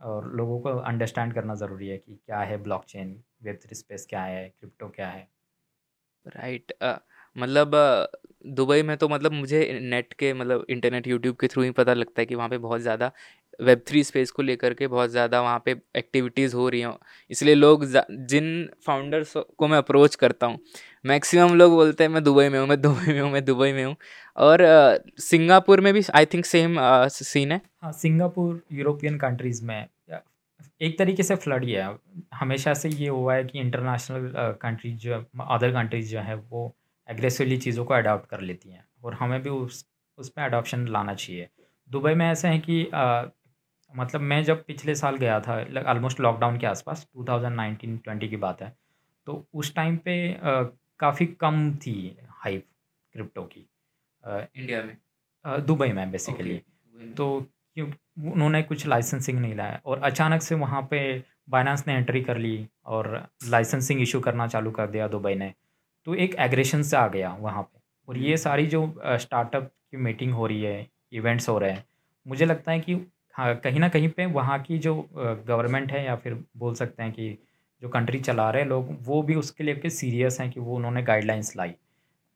और लोगों को अंडरस्टैंड करना ज़रूरी है कि क्या है ब्लॉकचेन वेब थ्री स्पेस क्या है क्रिप्टो क्या है। Right right. uh, मतलब दुबई में तो मतलब मुझे नेट के मतलब इंटरनेट यूट्यूब के थ्रू ही पता लगता है कि वहाँ पे बहुत ज़्यादा वेब थ्री स्पेस को लेकर के बहुत ज़्यादा वहाँ पे एक्टिविटीज़ हो रही हैं। इसलिए लोग जिन फाउंडर्स को मैं अप्रोच करता हूँ मैक्सिमम लोग बोलते हैं, मैं दुबई में हूँ, मैं दुबई में हूँ, मैं दुबई में हूँ। और सिंगापुर में भी आई थिंक सेम सीन है। हाँ सिंगापुर यूरोपियन कंट्रीज़ में एक तरीके से फ्लड ही है हमेशा से ये हुआ है कि इंटरनेशनल कंट्रीज़ जो अदर कंट्रीज़ जो है, वो एग्रेसिवली चीज़ों को अडॉप्ट कर लेती हैं और हमें भी उस उस पर अडॉप्शन लाना चाहिए। दुबई में ऐसा है कि आ, मतलब मैं जब पिछले साल गया था ऑलमोस्ट लॉकडाउन के आसपास 2019-20 की बात है तो उस टाइम पे काफ़ी कम थी हाइप क्रिप्टो की। आ, इंडिया में? दुबई में बेसिकली okay. तो क्यों उन्होंने कुछ लाइसेंसिंग नहीं लाया और अचानक से वहाँ पे बाइनांस ने एंट्री कर ली और लाइसेंसिंग इशू करना चालू कर दिया दुबई ने। तो एक एग्रेशन से आ गया वहाँ पे। और ये सारी जो स्टार्टअप की मीटिंग हो रही है इवेंट्स हो रहे हैं मुझे लगता है कि हाँ कहीं ना कहीं पे वहाँ की जो गवर्नमेंट है या फिर बोल सकते हैं कि जो कंट्री चला रहे हैं लोग वो भी उसके लिए सीरियस हैं कि वो उन्होंने गाइडलाइंस लाई।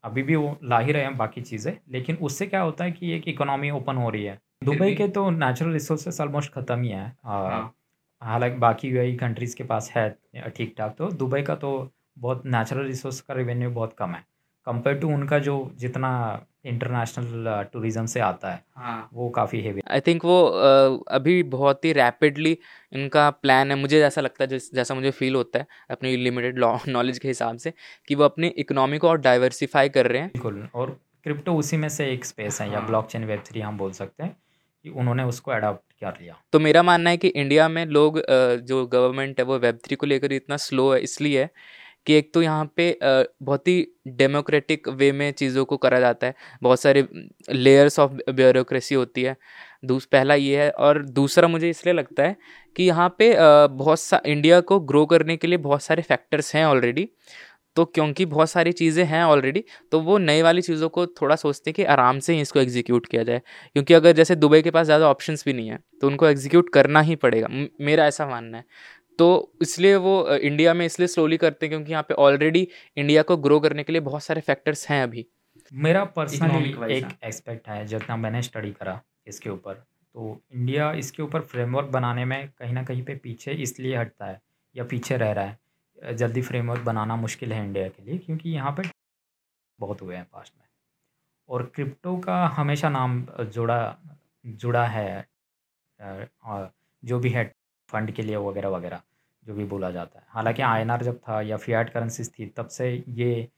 अभी भी वो ला ही रहे हैं बाकी चीज़ें लेकिन उससे क्या होता है कि एक इकोनॉमी ओपन हो रही है। दुबई के तो नेचुरल रिसोर्सेस ऑलमोस्ट ख़त्म ही है हाँ। हालाँकि बाकी यूएई कंट्रीज़ के पास है ठीक ठाक तो दुबई का तो बहुत नेचुरल रिसोर्स का रेवेन्यू बहुत कम है। कंपेयर टू उनका जो जितना इंटरनेशनल टूरिज़्म से आता है हाँ। वो काफ़ी हेवी आई थिंक वो uh, अभी बहुत ही रैपिडली इनका प्लान है। मुझे ऐसा लगता है जैसा मुझे फील होता है अपनी लिमिटेड नॉलेज के हिसाब से कि वो अपनी इकोनॉमी को और डाइवर्सिफाई कर रहे हैं। बिल्कुल। और क्रिप्टो उसी में से एक स्पेस है हाँ। या ब्लॉकचेन वेब थ्री हम बोल सकते हैं कि उन्होंने उसको अडॉप्ट कर लिया। तो मेरा मानना है कि इंडिया में लोग जो गवर्नमेंट है वो वेब थ्री को लेकर इतना स्लो है इसलिए कि एक तो यहाँ पे बहुत ही डेमोक्रेटिक वे में चीज़ों को करा जाता है। बहुत सारे लेयर्स ऑफ़ ब्यूरोक्रेसी होती है। दूस, पहला ये है और दूसरा मुझे इसलिए लगता है कि यहाँ पे बहुत सा इंडिया को ग्रो करने के लिए बहुत सारे फैक्टर्स हैं ऑलरेडी तो क्योंकि बहुत सारी चीज़ें हैं ऑलरेडी तो वो नई वाली चीज़ों को थोड़ा सोचते हैं कि आराम से ही इसको एग्जीक्यूट किया जाए। क्योंकि अगर जैसे दुबई के पास ज़्यादा ऑप्शंस भी नहीं है तो उनको एग्जीक्यूट करना ही पड़ेगा। मेरा ऐसा मानना है। तो इसलिए वो इंडिया में इसलिए स्लोली करते हैं क्योंकि यहाँ पे ऑलरेडी इंडिया को ग्रो करने के लिए बहुत सारे फैक्टर्स हैं अभी। मेरा पर्सनली एक एस्पेक्ट है जितना मैंने स्टडी करा इसके ऊपर। तो इंडिया इसके ऊपर फ्रेमवर्क बनाने में कहीं ना कहीं पे पीछे इसलिए हटता है या पीछे रह रहा है। जल्दी फ्रेमवर्क बनाना मुश्किल है इंडिया के लिए क्योंकि यहाँ पे बहुत हुए हैं पास्ट में। और क्रिप्टो का हमेशा नाम जुड़ा जुड़ा है जो भी है फंड के लिए वगैरह वगैरह, जो भी बोला जाता है। हालाँकि आई जब था या फियाट करेंसीज थी, तब से ये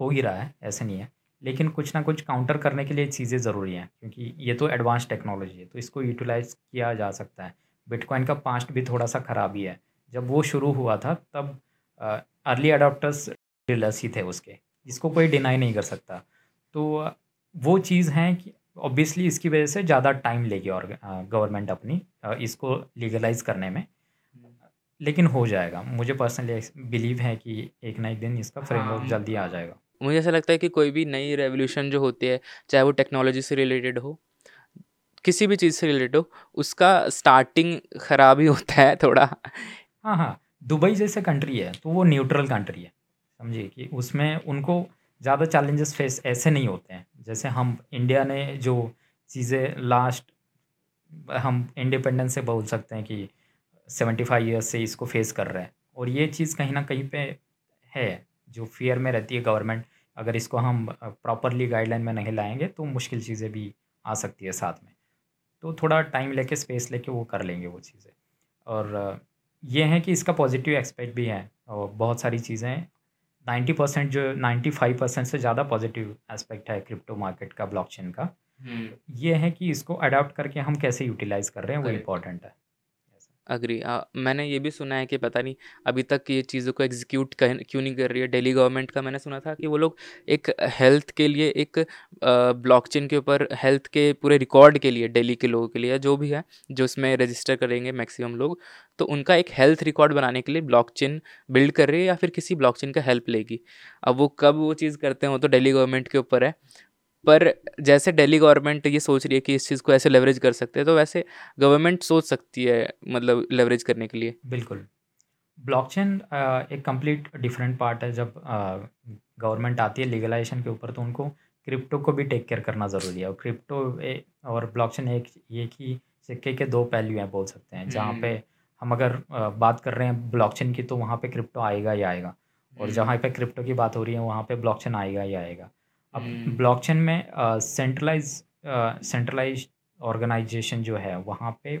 हो ही रहा है, ऐसे नहीं है। लेकिन कुछ ना कुछ काउंटर करने के लिए चीज़ें ज़रूरी हैं, क्योंकि ये तो एडवांस टेक्नोलॉजी है तो इसको यूटिलाइज़ किया जा सकता है। बिटकॉइन का पास्ट भी थोड़ा सा ख़राब ही जब वो शुरू हुआ था, तब अर्ली अडोप्टर्स डीलर्स ही थे उसके, जिसको कोई डिनाई नहीं कर सकता। तो वो चीज़ हैं कि ऑब्वियसली इसकी वजह से ज़्यादा टाइम लेगी और गवर्नमेंट अपनी इसको लीगलाइज करने में। लेकिन हो जाएगा। मुझे पर्सनली बिलीव है कि एक ना एक दिन इसका फ्रेमवर्क हाँ। जल्दी आ जाएगा। मुझे ऐसा लगता है कि कोई भी नई रेवोल्यूशन जो होती है चाहे वो टेक्नोलॉजी से रिलेटेड हो किसी भी चीज़ से रिलेटेड हो उसका स्टार्टिंग ख़राब ही होता है थोड़ा। हाँ हाँ। दुबई जैसे कंट्री है तो वो न्यूट्रल कंट्री है। समझिए कि उसमें उनको ज़्यादा चैलेंजेस फेस ऐसे नहीं होते हैं। जैसे हम इंडिया ने जो चीज़ें लास्ट हम इंडिपेंडेंस से बोल सकते हैं कि सेवेंटी फाइव ईयर्स से इसको फेस कर रहे हैं। और ये चीज़ कहीं ना कहीं पे है, जो फियर में रहती है गवर्नमेंट अगर इसको हम प्रॉपरली गाइडलाइन में नहीं लाएँगे तो मुश्किल चीज़ें भी आ सकती है साथ में। तो थोड़ा टाइम लेके स्पेस लेके वो कर लेंगे वो चीज़ें। और ये है कि इसका पॉजिटिव एक्सपेक्ट भी है, और बहुत सारी चीज़ें नाइन्टी परसेंट जो नाइन्टी फाइव परसेंट से ज़्यादा पॉजिटिव एस्पेक्ट है क्रिप्टो मार्केट का ब्लॉकचेन का। हम्म। ये है कि इसको अडाप्ट करके हम कैसे यूटिलाइज कर रहे हैं वो इम्पोर्टेंट है। अग्री मैंने ये भी सुना है कि पता नहीं, अभी तक ये चीज़ों को एग्जीक्यूट क्यों नहीं कर रही है? दिल्ली गवर्नमेंट का मैंने सुना था कि वो लोग एक हेल्थ के लिए एक ब्लॉकचेन के ऊपर हेल्थ के पूरे रिकॉर्ड के लिए दिल्ली के लोगों के लिए, जो भी है, जो उसमें रजिस्टर करेंगे मैक्सिमम लोग तो उनका एक हेल्थ रिकॉर्ड बनाने के लिए ब्लॉकचेन बिल्ड कर रही है या फिर किसी ब्लॉकचेन का हेल्प लेगी? अब वो कब वो चीज़ करते हैं, वो तो दिल्ली गवर्नमेंट के ऊपर है। पर जैसे दिल्ली गवर्नमेंट ये सोच रही है कि इस चीज़ को ऐसे लेवरेज कर सकते हैं तो वैसे गवर्नमेंट सोच सकती है मतलब लेवरेज करने के लिए। बिल्कुल। ब्लॉकचेन एक कंप्लीट डिफरेंट पार्ट है। जब गवर्नमेंट आती है लीगलाइजेशन के ऊपर तो उनको क्रिप्टो को भी टेक केयर करना ज़रूरी है। और क्रिप्टो और ब्लॉकचेन एक एक ही सिक्के के दो पहलू हैं बोल सकते हैं। जहाँ पे हम अगर बात कर रहे हैं ब्लॉकचेन की तो वहाँ पे क्रिप्टो आएगा ही आएगा। और जहाँ पे क्रिप्टो की बात हो रही है वहाँ पे ब्लॉकचेन आएगा ही आएगा। अब ब्लॉकचेन हम्म। में सेंट्रलाइज सेंट्रलाइज ऑर्गेनाइजेशन जो है वहाँ पे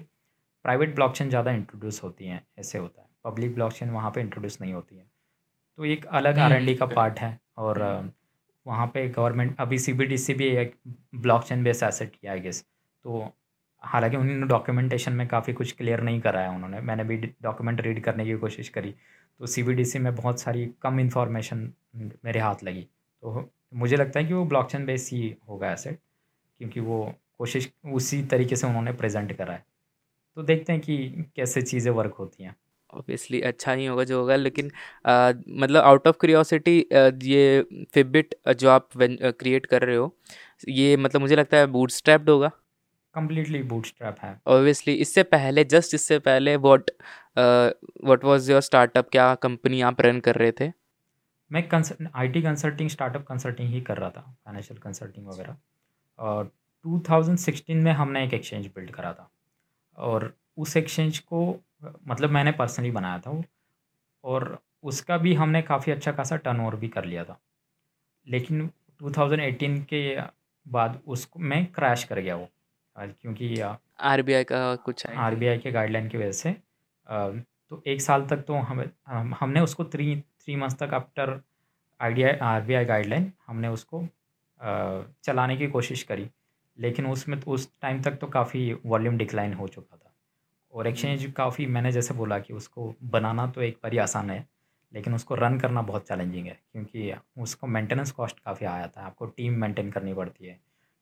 प्राइवेट ब्लॉकचेन ज़्यादा इंट्रोड्यूस होती हैं ऐसे होता है। पब्लिक ब्लॉकचेन वहाँ पे इंट्रोड्यूस नहीं होती है। तो एक अलग आर एन डी का पार्ट है और हम्म। वहाँ पे गवर्नमेंट अभी सी बी डी सी भी एक ब्लॉक ब्लॉकचेन बेस एसेट किया है गेस तो हालाँकि उन्होंने डॉक्यूमेंटेशन में काफ़ी कुछ क्लियर नहीं करा है उन्होंने। मैंने भी डॉक्यूमेंट रीड करने की कोशिश करी। तो सी बी डी सी में बहुत सारी कम इन्फॉर्मेशन मेरे हाथ लगी। तो मुझे लगता है कि वो ब्लॉकचेन बेस ही होगा एसेट क्योंकि वो कोशिश उसी तरीके से उन्होंने प्रेजेंट करा है। तो देखते हैं कि कैसे चीज़ें वर्क होती हैं। ऑब्वियसली अच्छा ही होगा जो होगा लेकिन आ, मतलब आउट ऑफ़ क्रियोसिटी ये फिबिट जो आप क्रिएट कर रहे हो ये मतलब मुझे लगता है बूट स्ट्रैप्ड होगा। कम्प्लीटली बूट स्ट्रैप है। ऑब्वियसली इससे पहले जस्ट इससे पहले what what was your startup क्या कंपनी आप रन कर रहे थे? मैं I T consulting startup consulting ही कर रहा था फाइनेंशियल कंसल्टिंग वगैरह। और 2016 में हमने एक एक्सचेंज बिल्ड करा था। और उस एक्सचेंज को मतलब मैंने पर्सनली बनाया था वो। और उसका भी हमने काफ़ी अच्छा खासा टर्न भी कर लिया था। लेकिन 2018 के बाद उसको मैं क्रैश कर गया वो क्योंकि आरबीआई का कुछ आरबीआई के गाइडलाइन की वजह से तो एक साल तक तो हमें हम, हमने उसको थ्री थ्री मंथ्स तक after R B I guideline हमने उसको चलाने की कोशिश करी। लेकिन उसमें तो उस टाइम तक तो काफ़ी वॉल्यूम डिक्लाइन हो चुका था। और एक्सचेंज काफ़ी, मैंने जैसे बोला कि उसको बनाना तो एक बार आसान है, लेकिन उसको रन करना बहुत चैलेंजिंग है, क्योंकि उसको मेंटेनेंस कॉस्ट काफ़ी आया था आपको टीम मेंटेन करनी पड़ती है।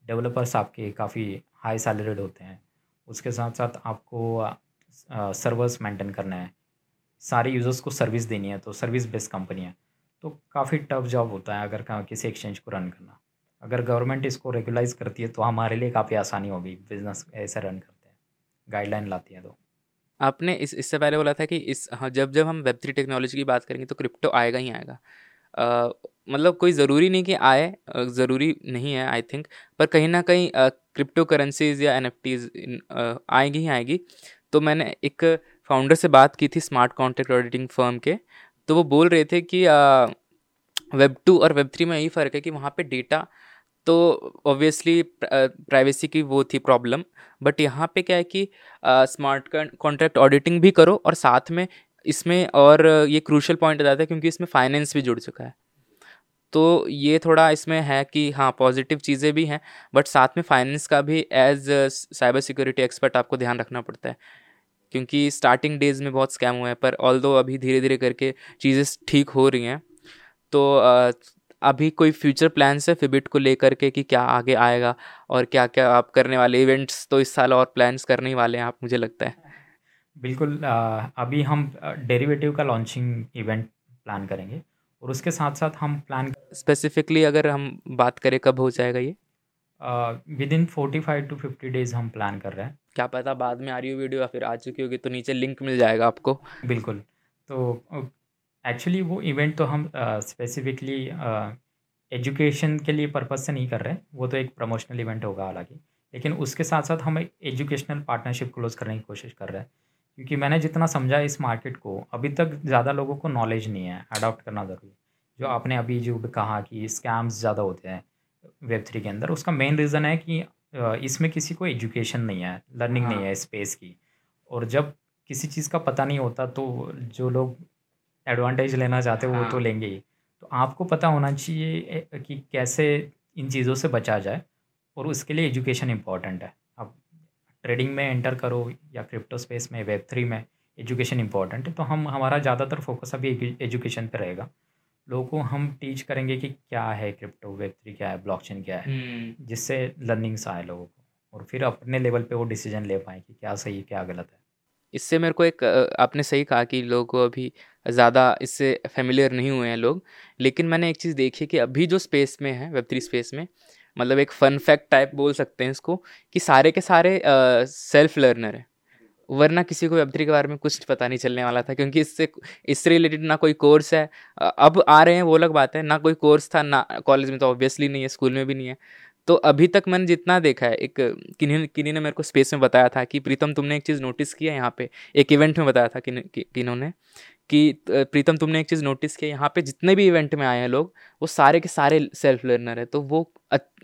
डेवलपर्स आपके काफ़ी हाई सैलरीड होते हैं। उसके साथ साथ आपको सर्वर्स मेंटेन करना है। सारे यूज़र्स को सर्विस देनी है तो सर्विस बेस्ड कंपनी है। तो काफ़ी टफ जॉब होता है अगर किसी एक्सचेंज को रन करना। अगर गवर्नमेंट इसको रेगुलाइज करती है तो हमारे लिए काफ़ी आसानी होगी बिज़नेस ऐसे रन करते हैं। गाइडलाइन लाती है तो। आपने इस इससे पहले बोला था कि इस हाँ जब जब हम वेब थ्री टेक्नोलॉजी की बात करेंगे तो क्रिप्टो आएगा ही आएगा। आ, मतलब कोई ज़रूरी नहीं कि आए ज़रूरी नहीं है आई थिंक पर कहीं ना कहीं क्रिप्टो करेंसीज या एन आएगी ही आएगी। तो मैंने एक फाउंडर से बात की थी स्मार्ट कॉन्ट्रैक्ट ऑडिटिंग फर्म के तो वो बोल रहे थे कि वेब टू और वेब थ्री में यही फ़र्क है कि वहाँ पे डेटा तो ऑब्वियसली प्राइवेसी की वो थी प्रॉब्लम बट यहाँ पे क्या है कि स्मार्ट कॉन्ट्रैक्ट ऑडिटिंग भी करो और साथ में इसमें और ये क्रूशल पॉइंट आ जाता है क्योंकि इसमें फाइनेंस भी जुड़ चुका है। तो ये थोड़ा इसमें है कि हाँ पॉजिटिव चीज़ें भी हैं बट साथ में फाइनेंस का भी एज साइबर सिक्योरिटी एक्सपर्ट आपको ध्यान रखना पड़ता है। क्योंकि स्टार्टिंग डेज़ में बहुत स्कैम हुए हैं पर ऑल अभी धीरे धीरे करके चीज़ें ठीक हो रही हैं तो अभी कोई फ्यूचर प्लान्स है फिबिट को लेकर के कि क्या आगे आएगा और क्या क्या आप करने वाले इवेंट्स तो इस साल और प्लान्स करने ही वाले हैं आप मुझे लगता है? बिल्कुल अभी हम डेरिवेटिव का लॉन्चिंग इवेंट प्लान करेंगे और उसके साथ साथ हम प्लान स्पेसिफिकली अगर हम बात करें कब हो जाएगा ये? Within forty five to fifty days हम प्लान कर रहे हैं। क्या पता बाद में आ रही हो वीडियो या फिर आ चुकी होगी तो नीचे लिंक मिल जाएगा आपको। बिल्कुल। तो एक्चुअली वो इवेंट तो हम स्पेसिफिकली एजुकेशन के लिए पर्पज़ से नहीं कर रहे वो तो एक प्रमोशनल इवेंट होगा हालाँकि। लेकिन उसके साथ साथ हम एजुकेशनल पार्टनरशिप क्लोज करने की कोशिश कर रहे हैं। क्योंकि मैंने जितना समझा इस मार्केट को, अभी तक ज़्यादा लोगों को नॉलेज नहीं है अडॉप्ट करना ज़रूरी जो आपने अभी जो कहा कि स्कैम्स ज़्यादा होते हैं वेब थ्री के अंदर, उसका मेन रीज़न है कि इसमें किसी को एजुकेशन नहीं है लर्निंग हाँ। नहीं है स्पेस की और जब किसी चीज़ का पता नहीं होता तो जो लोग एडवांटेज लेना चाहते हैं वो तो हाँ। लेंगे ही तो आपको पता होना चाहिए कि कैसे इन चीज़ों से बचा जाए और उसके लिए एजुकेशन इंपॉर्टेंट है अब ट्रेडिंग में एंटर करो या क्रिप्टो स्पेस में वेब थ्री में एजुकेशन इंपॉर्टेंट है तो हम हमारा ज़्यादातर फोकस अभी एजुकेशन पर रहेगा लोगों को हम टीच करेंगे कि क्या है क्रिप्टो वेब थ्री क्या है ब्लॉकचेन क्या है हम्म। जिससे लर्निंग्स आए लोगों को और फिर अपने लेवल पे वो डिसीज़न ले पाए कि क्या सही है क्या गलत है इससे मेरे को एक आपने सही कहा कि लोगों को अभी ज़्यादा इससे फेमिलियर नहीं हुए हैं लोग लेकिन मैंने एक चीज़ देखी कि अभी जो स्पेस में है वेब थ्री स्पेस में मतलब एक फन फैक्ट टाइप बोल सकते हैं इसको कि सारे के सारे सेल्फ लर्नर है वरना किसी को वेब थ्री के बारे में कुछ पता नहीं चलने वाला था, क्योंकि इससे इससे रिलेटेड ना कोई कोर्स है। अब आ रहे हैं वो अलग बात है, ना कोई कोर्स था, ना कॉलेज में तो ऑब्वियसली नहीं है, स्कूल में भी नहीं है। तो अभी तक मैंने जितना देखा है, एक किन्हीं किन्हीं ने मेरे को स्पेस में बताया था कि प्रीतम तुमने एक चीज़ नोटिस किया यहाँ पे, एक इवेंट में बताया था कि किन्होंने कि प्रीतम तुमने एक चीज़ नोटिस किया यहाँ पे जितने भी इवेंट में आए हैं लोग, वो सारे के सारे सेल्फ लर्नर है तो वो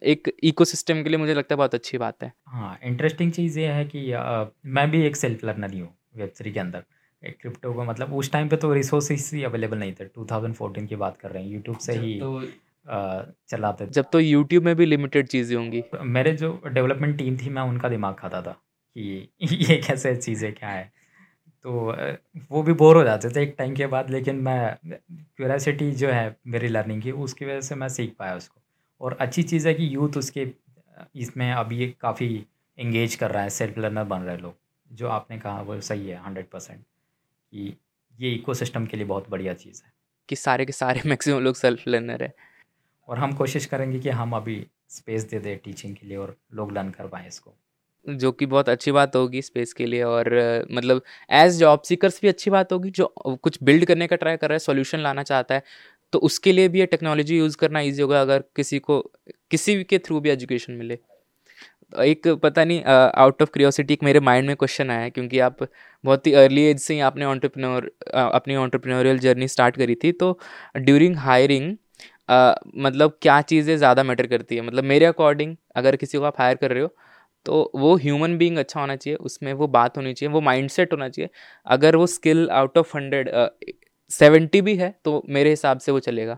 एक इकोसिस्टम के लिए मुझे लगता है बहुत अच्छी बात है। हाँ इंटरेस्टिंग चीज़ ये है कि आ, मैं भी एक सेल्फ लर्नर ही हूँ वेब थ्री के अंदर। एक क्रिप्टो को मतलब उस टाइम पे तो रिसोर्सेस ही अवेलेबल नहीं थे। 2014 की बात कर रहे हैं यूट्यूब से ही तो चलाते जब तो यूट्यूब में भी लिमिटेड चीज़ें होंगी। मेरे जो डेवलपमेंट टीम थी मैं उनका दिमाग खाता था कि ये कैसे चीज़ें क्या है। तो वो भी बोर हो जाते थे एक टाइम के बाद लेकिन मैं क्यूरासिटी जो है मेरी लर्निंग की उसकी वजह से मैं सीख पाया उसको। और अच्छी चीज़ है कि यूथ उसके इसमें अभी काफ़ी इंगेज कर रहा है सेल्फ लर्नर बन रहे लोग। जो आपने कहा वो सही है हंड्रेड परसेंट कि ये इकोसिस्टम के लिए बहुत बढ़िया चीज़ है। कि सारे के सारे मैक्सिमम लोग सेल्फ लर्नर है। और हम कोशिश करेंगे कि हम अभी स्पेस दे दें टीचिंग के लिए और लोग लर्न कर पाएँ इसको। जो कि बहुत अच्छी बात होगी स्पेस के लिए और मतलब एज जॉब सीकर्स भी अच्छी बात होगी जो कुछ बिल्ड करने का ट्राई कर रहा है सॉल्यूशन लाना चाहता है। तो उसके लिए भी ये टेक्नोलॉजी यूज़ करना ईजी होगा अगर किसी को, किसी के थ्रू भी एजुकेशन मिले। एक पता नहीं आउट ऑफ़ क्रियोसिटी एक मेरे माइंड में क्वेश्चन आया क्योंकि आप बहुत ही अर्ली एज से ही आपने ऑन्टरप्रेन्योर अपनी ऑन्टरप्रेन्योरियल जर्नी स्टार्ट करी थी तो ड्यूरिंग हायरिंग मतलब क्या चीज़ें ज़्यादा मैटर करती है? मतलब मेरे अकॉर्डिंग अगर किसी को आप हायर कर रहे हो तो वो ह्यूमन बीइंग अच्छा होना चाहिए, उसमें वो बात होनी चाहिए, वो माइंडसेट होना चाहिए। अगर वो skill out of hundred seventy भी है तो मेरे हिसाब से वो चलेगा।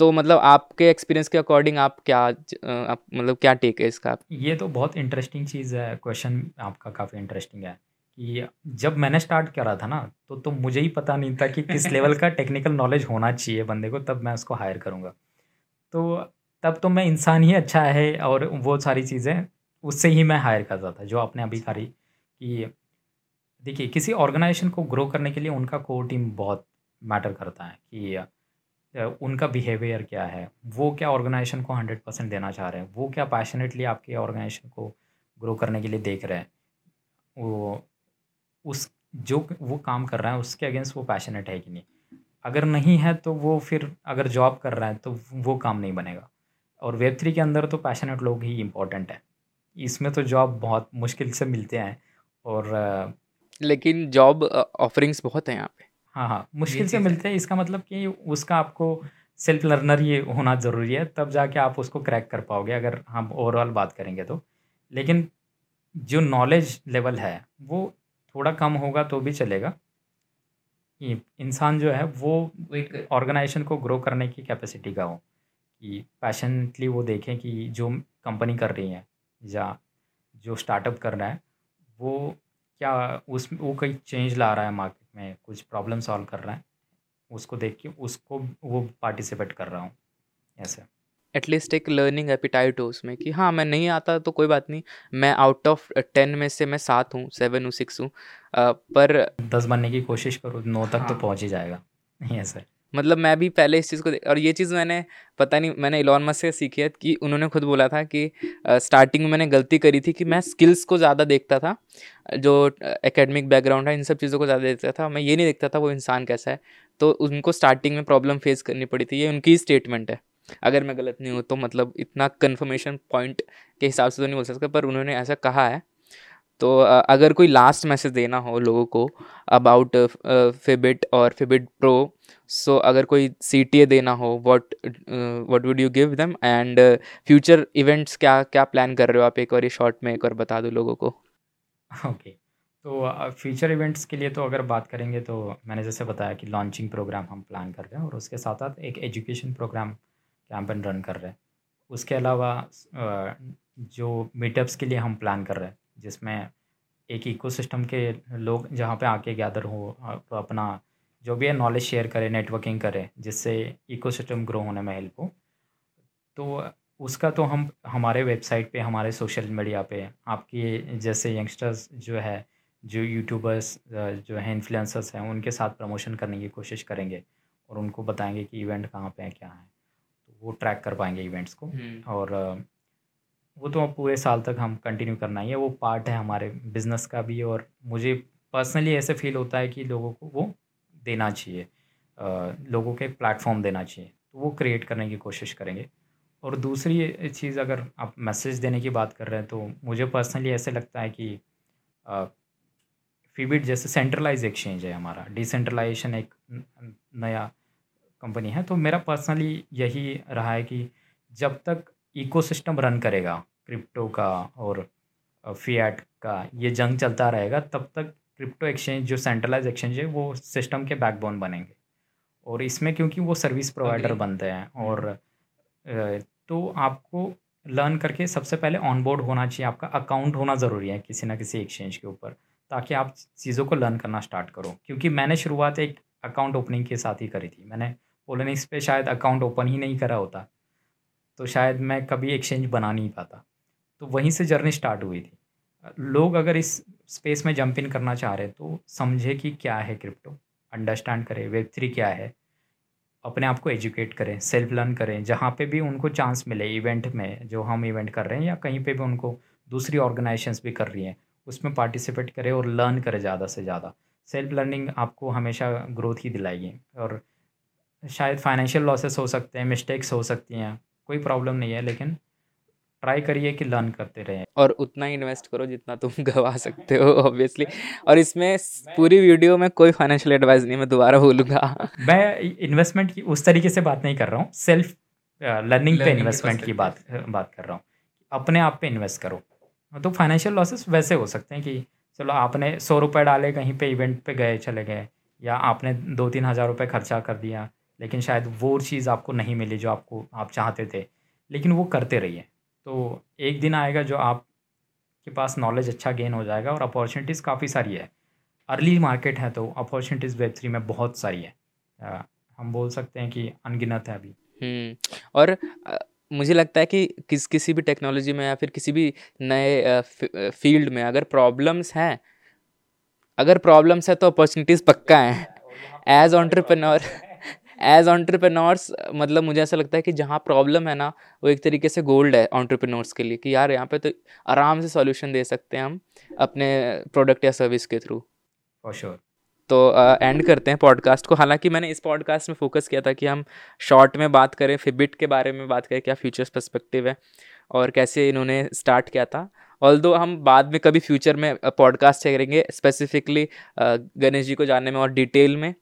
तो मतलब आपके एक्सपीरियंस के अकॉर्डिंग आप क्या आप मतलब क्या टेक है इसका? ये तो बहुत इंटरेस्टिंग चीज़ है क्वेश्चन आपका काफ़ी इंटरेस्टिंग है कि जब मैंने स्टार्ट करा था ना तो तो मुझे ही पता नहीं था कि किस लेवल का टेक्निकल नॉलेज होना चाहिए बंदे को तब मैं उसको हायर करूँगा। तो तब तो मैं इंसान ही अच्छा है और वो सारी चीज़ें उससे ही मैं हायर करता था जो आपने अभी करी कि देखिए किसी ऑर्गेनाइजेशन को ग्रो करने के लिए उनका कोर टीम बहुत मैटर करता है कि उनका बिहेवियर क्या है? वो क्या ऑर्गेनाइजेशन को हंड्रेड परसेंट देना चाह रहे हैं? वो क्या पैशनेटली आपके ऑर्गेनाइजेशन को ग्रो करने के लिए देख रहे हैं? वो, उस, जो वो काम कर रहा है, उसके अगेंस्ट वो पैशनेट है कि नहीं? अगर नहीं है तो वो फिर अगर जॉब कर रहा है तो वो काम नहीं बनेगा। और वेब थ्री के अंदर तो पैशनेट लोग ही इम्पोर्टेंट है। इसमें तो जॉब बहुत मुश्किल से मिलते हैं और लेकिन जॉब ऑफरिंग्स बहुत हैं यहाँ पे। हाँ हाँ मुश्किल से मिलते हैं। इसका मतलब कि उसका आपको सेल्फ लर्नर ये होना ज़रूरी है तब जाके आप उसको क्रैक कर पाओगे अगर हम ओवरऑल बात करेंगे तो। लेकिन जो नॉलेज लेवल है वो थोड़ा कम होगा तो भी चलेगा। इंसान जो है वो एक ऑर्गेनाइजेशन को ग्रो करने की कैपेसिटी का हो। कि पैशनटली वो देखें कि जो कंपनी कर रही है या जो स्टार्टअप कर रहा है वो क्या उस वो कोई चेंज ला रहा है मार्केट में कुछ प्रॉब्लम सॉल्व कर रहा है उसको देख के उसको वो पार्टिसिपेट कर रहा हूँ। ऐसे एटलीस्ट एक लर्निंग एपिटाइट हो उसमें कि हाँ मैं नहीं आता तो कोई बात नहीं मैं आउट ऑफ़ टेन में से मैं सात हूँ सेवन हूँ सिक्स हूँ पर दस बनने की कोशिश करो नौ तक तो हाँ. तो पहुँच ही जाएगा। ऐसे मतलब मैं भी पहले इस चीज़ को और ये चीज़ मैंने, पता नहीं, मैंने इलॉन मस्क से सीखी है कि उन्होंने खुद बोला था कि स्टार्टिंग में मैंने गलती करी थी कि मैं स्किल्स को ज़्यादा देखता था, जो एकेडमिक बैकग्राउंड है, इन सब चीज़ों को ज़्यादा देखता था, मैं ये नहीं देखता था वो इंसान कैसा है तो उनको स्टार्टिंग में प्रॉब्लम फेस करनी पड़ी थी, ये उनकी स्टेटमेंट है। अगर मैं गलत नहीं हूँ तो मतलब इतना कन्फर्मेशन पॉइंट के हिसाब से तो नहीं बोल सकता, पर उन्होंने ऐसा कहा है तो अगर कोई लास्ट मैसेज देना हो लोगों को अबाउट फिबिट और फिबिट प्रो सो अगर कोई सी टी ए देना हो what what would you give them and future events क्या क्या प्लान कर रहे हो आप? एक और शॉर्ट में एक और बता दो लोगों को। ओके. तो फ्यूचर इवेंट्स के लिए तो अगर बात करेंगे तो मैंने जैसे बताया कि लॉन्चिंग प्रोग्राम हम प्लान कर रहे हैं और उसके साथ साथ एक एजुकेशन प्रोग्राम कैंपेन रन कर रहे हैं। उसके अलावा जो मीटअप्स के लिए हम प्लान कर रहे हैं जिसमें एक इकोसिस्टम के लोग जहाँ पे आके गैदर हो तो अपना जो भी है नॉलेज शेयर करें नेटवर्किंग करें जिससे इकोसिस्टम ग्रो होने में हेल्प हो तो उसका तो हम हमारे वेबसाइट पे हमारे सोशल मीडिया पे आपके जैसे यंगस्टर्स जो है जो यूट्यूबर्स जो हैं इन्फ्लुएंसर्स हैं उनके साथ प्रमोशन करने की कोशिश करेंगे और उनको बताएँगे कि इवेंट कहाँ पे है क्या है तो वो ट्रैक कर पाएँगे इवेंट्स को हम्म। और वो तो पूरे साल तक हम कंटिन्यू करना ही है। वो पार्ट है हमारे बिज़नेस का भी और मुझे पर्सनली ऐसे फील होता है कि लोगों को वो देना चाहिए। लोगों के प्लेटफॉर्म देना चाहिए। तो वो क्रिएट करने की कोशिश करेंगे। और दूसरी चीज़ अगर आप मैसेज देने की बात कर रहे हैं तो मुझे पर्सनली ऐसे लगता है कि फीबिट जैसे सेंट्रलाइज एक्सचेंज है हमारा। डिसेंट्रलाइजेशन एक नया कंपनी है। तो मेरा पर्सनली यही रहा है कि जब तक इकोसिस्टम रन करेगा क्रिप्टो का और फीएट का ये जंग चलता रहेगा तब तक क्रिप्टो एक्सचेंज जो सेंट्रलाइज एक्सचेंज है वो सिस्टम के बैकबोन बनेंगे। और इसमें क्योंकि वो सर्विस प्रोवाइडर बनते हैं और तो आपको लर्न करके सबसे पहले ऑनबोर्ड होना चाहिए आपका अकाउंट होना ज़रूरी है किसी ना किसी एक्सचेंज के ऊपर ताकि आप चीज़ों को लर्न करना स्टार्ट करो। क्योंकि मैंने शुरुआत एक अकाउंट ओपनिंग के साथ ही करी थी मैंने पोलोनिक्स पे शायद अकाउंट ओपन ही नहीं करा होता। तो शायद मैं कभी एक्सचेंज बना नहीं पाता। तो वहीं से जर्नी स्टार्ट हुई थी। लोग अगर इस स्पेस में जंप इन करना चाह रहे तो समझे कि क्या है क्रिप्टो अंडरस्टैंड करें वेब थ्री क्या है? अपने आप को एजुकेट करें सेल्फ लर्न करें। जहाँ पे भी उनको चांस मिले इवेंट में, जो हम इवेंट कर रहे हैं, या कहीं पे भी उनको दूसरी ऑर्गेनाइजेशंस भी कर रही हैं, उसमें पार्टिसिपेट करें और लर्न करें ज़्यादा से ज़्यादा। सेल्फ लर्निंग आपको हमेशा ग्रोथ ही दिलाएगी। और शायद फाइनेंशियल लॉसेस हो सकते हैं मिस्टेक्स हो सकती हैं। कोई प्रॉब्लम नहीं है लेकिन ट्राई करिए कि लर्न करते रहें। और उतना ही इन्वेस्ट करो जितना तुम गवा सकते हो ऑब्वियसली और इसमें पूरी वीडियो में कोई फाइनेंशियल एडवाइस नहीं मैं दोबारा बोलूँगा। मैं इन्वेस्टमेंट की उस तरीके से बात नहीं कर रहा हूँ सेल्फ लर्निंग पे इन्वेस्टमेंट की बात बात कर रहा हूँ। अपने आप पे इन्वेस्ट करो। तो फाइनेंशियल लॉसेस वैसे हो सकते हैं कि चलो आपने सौ रुपये डाले कहीं पे इवेंट पे गए चले गए या आपने दो तीन हज़ार रुपये खर्चा कर दिया लेकिन शायद वो चीज़ आपको नहीं मिली जो आपको आप चाहते थे। लेकिन वो करते रहिए। तो एक दिन आएगा जो आप के पास नॉलेज अच्छा गेन हो जाएगा और अपॉर्चुनिटीज़ काफ़ी सारी है। अर्ली मार्केट है तो अपॉर्चुनिटीज़ वेब थ्री में बहुत सारी है। हम बोल सकते हैं कि अनगिनत है अभी। हम्म, और मुझे लगता है कि किस किसी भी टेक्नोलॉजी में या फिर किसी भी नए फ़ील्ड में अगर प्रॉब्लम्स हैं अगर प्रॉब्लम्स है तो अपॉर्चुनिटीज़ पक्का हैं। एज ऑन्टरप्रेन्योर एज ऑन्टरप्रेनोर्स मतलब मुझे ऐसा लगता है कि जहाँ प्रॉब्लम है ना वो एक तरीके से गोल्ड है ऑन्टरप्रेन्योर्स के लिए कि यार यहाँ पे तो आराम से सॉल्यूशन दे सकते हैं हम अपने प्रोडक्ट या सर्विस के थ्रू फॉर श्योर तो एंड uh, करते हैं पॉडकास्ट को। हालाँकि मैंने इस पॉडकास्ट में फोकस किया था कि हम शॉर्ट में बात करें फिबिट के बारे में बात करें क्या फ्यूचर्स पर्सपेक्टिव है और कैसे इन्होंने स्टार्ट किया था। ऑल दो हम बाद में कभी फ्यूचर में पॉडकास्ट करेंगे स्पेसिफिकली गणेश जी को जानने में और डिटेल में।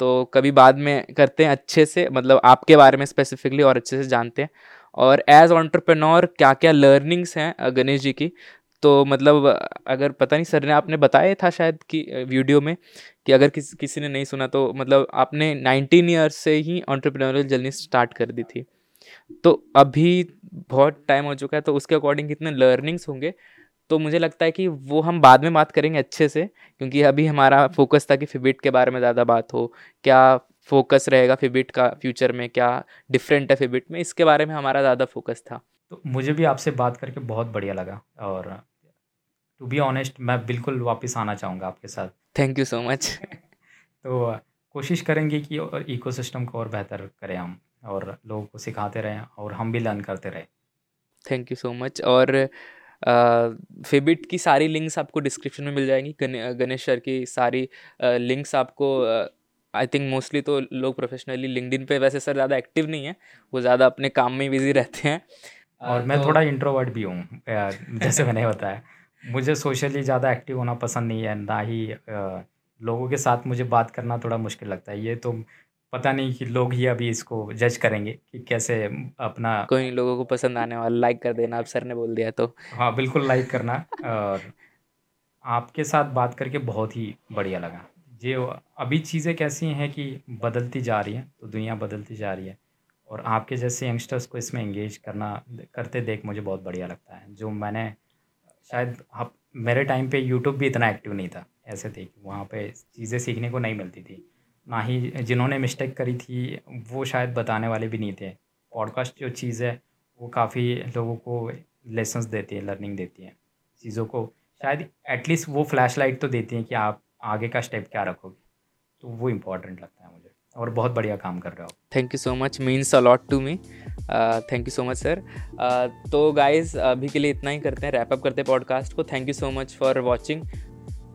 तो कभी बाद में करते हैं अच्छे से मतलब आपके बारे में स्पेसिफिकली और अच्छे से जानते हैं। और एज ऑन्टरप्रेनोर क्या क्या लर्निंग्स हैं गणेश जी की? तो मतलब अगर पता नहीं, सर ने आपने बताया था शायद कि वीडियो में कि अगर किसी किसी ने नहीं सुना तो मतलब आपने नाइनटीन ईयर्स से ही ऑन्टरप्रेन्योरल जर्नी स्टार्ट कर दी थी। तो अभी बहुत टाइम हो चुका है तो उसके अकॉर्डिंग कितने लर्निंग्स होंगे? तो मुझे लगता है कि वो हम बाद में बात करेंगे अच्छे से क्योंकि अभी हमारा फोकस था कि फिबिट के बारे में ज़्यादा बात हो क्या फोकस रहेगा फिबिट का फ्यूचर में क्या डिफरेंट है फिबिट में इसके बारे में हमारा ज़्यादा फोकस था। तो मुझे भी आपसे बात करके बहुत बढ़िया लगा और टू बी ऑनेस्ट मैं बिल्कुल वापस आना चाहूँगा आपके साथ। थैंक यू सो मच तो कोशिश करेंगे कि इकोसिस्टम को और बेहतर करें हम और लोगों को सिखाते रहें और हम भी लर्न करते रहें। थैंक यू सो मच और फेबिट की सारी लिंक्स आपको डिस्क्रिप्शन में मिल जाएँगी। गणेश सर की सारी लिंक्स आपको आई थिंक मोस्टली तो लोग प्रोफेशनली लिंकडिन पे वैसे सर ज़्यादा एक्टिव नहीं है वो ज़्यादा अपने काम में बिज़ी रहते हैं। और मैं तो, थोड़ा इंट्रोवर्ट भी हूँ जैसे मैंने बताया। मुझे सोशली ज़्यादा एक्टिव होना पसंद नहीं है ना ही लोगों के साथ मुझे बात करना थोड़ा मुश्किल लगता है। ये तो पता नहीं कि लोग ही अभी इसको जज करेंगे कि कैसे अपना कोई लोगों को पसंद आने वाला लाइक कर देना अब सर ने बोल दिया तो। हाँ बिल्कुल लाइक करना और आपके साथ बात करके बहुत ही बढ़िया लगा। ये अभी चीज़ें कैसी हैं कि बदलती जा रही हैं तो दुनिया बदलती जा रही है और आपके जैसे यंगस्टर्स को इसमें इंगेज करना करते देख मुझे बहुत बढ़िया लगता है। जो मैंने शायद आप मेरे टाइम पे यूट्यूब भी इतना एक्टिव नहीं था ऐसे थे कि वहाँ पे चीज़ें सीखने को नहीं मिलती थी। ना ही जिन्होंने मिस्टेक करी थी, वो शायद बताने वाले भी नहीं थे। पॉडकास्ट जो चीज़ है, वो काफ़ी लोगों को लेसन्स देती है लर्निंग देती है चीज़ों को। शायद एटलीस्ट वो फ्लैश लाइट तो देती हैं कि आप आगे का स्टेप क्या रखोगे। तो वो इम्पोर्टेंट लगता है मुझे और बहुत बढ़िया काम कर रहे हो thank you so much means a lot to me thank you so much sir तो गाइज़ अभी के लिए इतना ही करते हैं रैपअप करते हैं पॉडकास्ट को। Thank you so much for watching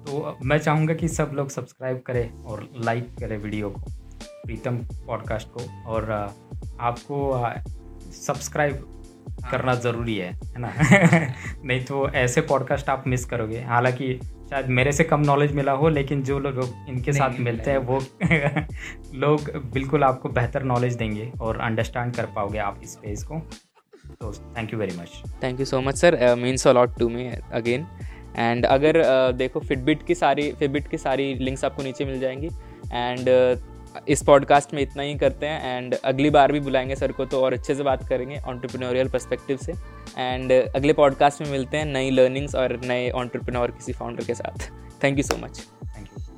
तो मैं चाहूँगा कि सब लोग सब्सक्राइब करें और लाइक करें वीडियो को प्रीतम पॉडकास्ट को और आपको सब्सक्राइब करना ज़रूरी है है ना? नहीं तो ऐसे पॉडकास्ट आप मिस करोगे। हालाँकि शायद मेरे से कम नॉलेज मिला हो लेकिन जो लोग इनके साथ मिलते हैं वो लोग बिल्कुल आपको बेहतर नॉलेज देंगे और अंडरस्टैंड कर पाओगे आप इस पेज को। तो thank you very much thank you so much sir means a lot to me again and अगर देखो फिटबिट की सारी फिटबिट की सारी लिंक्स आपको नीचे मिल जाएँगी। एंड इस पॉडकास्ट में इतना ही करते हैं। एंड अगली बार भी बुलाएँगे सर को तो और अच्छे से बात करेंगे ऑन्टरप्रीनोरियल परस्पेक्टिव से। एंड अगले पॉडकास्ट में मिलते हैं नई लर्निंग्स और नए ऑन्टरप्रीनोर किसी फाउंडर के साथ। Thank you so much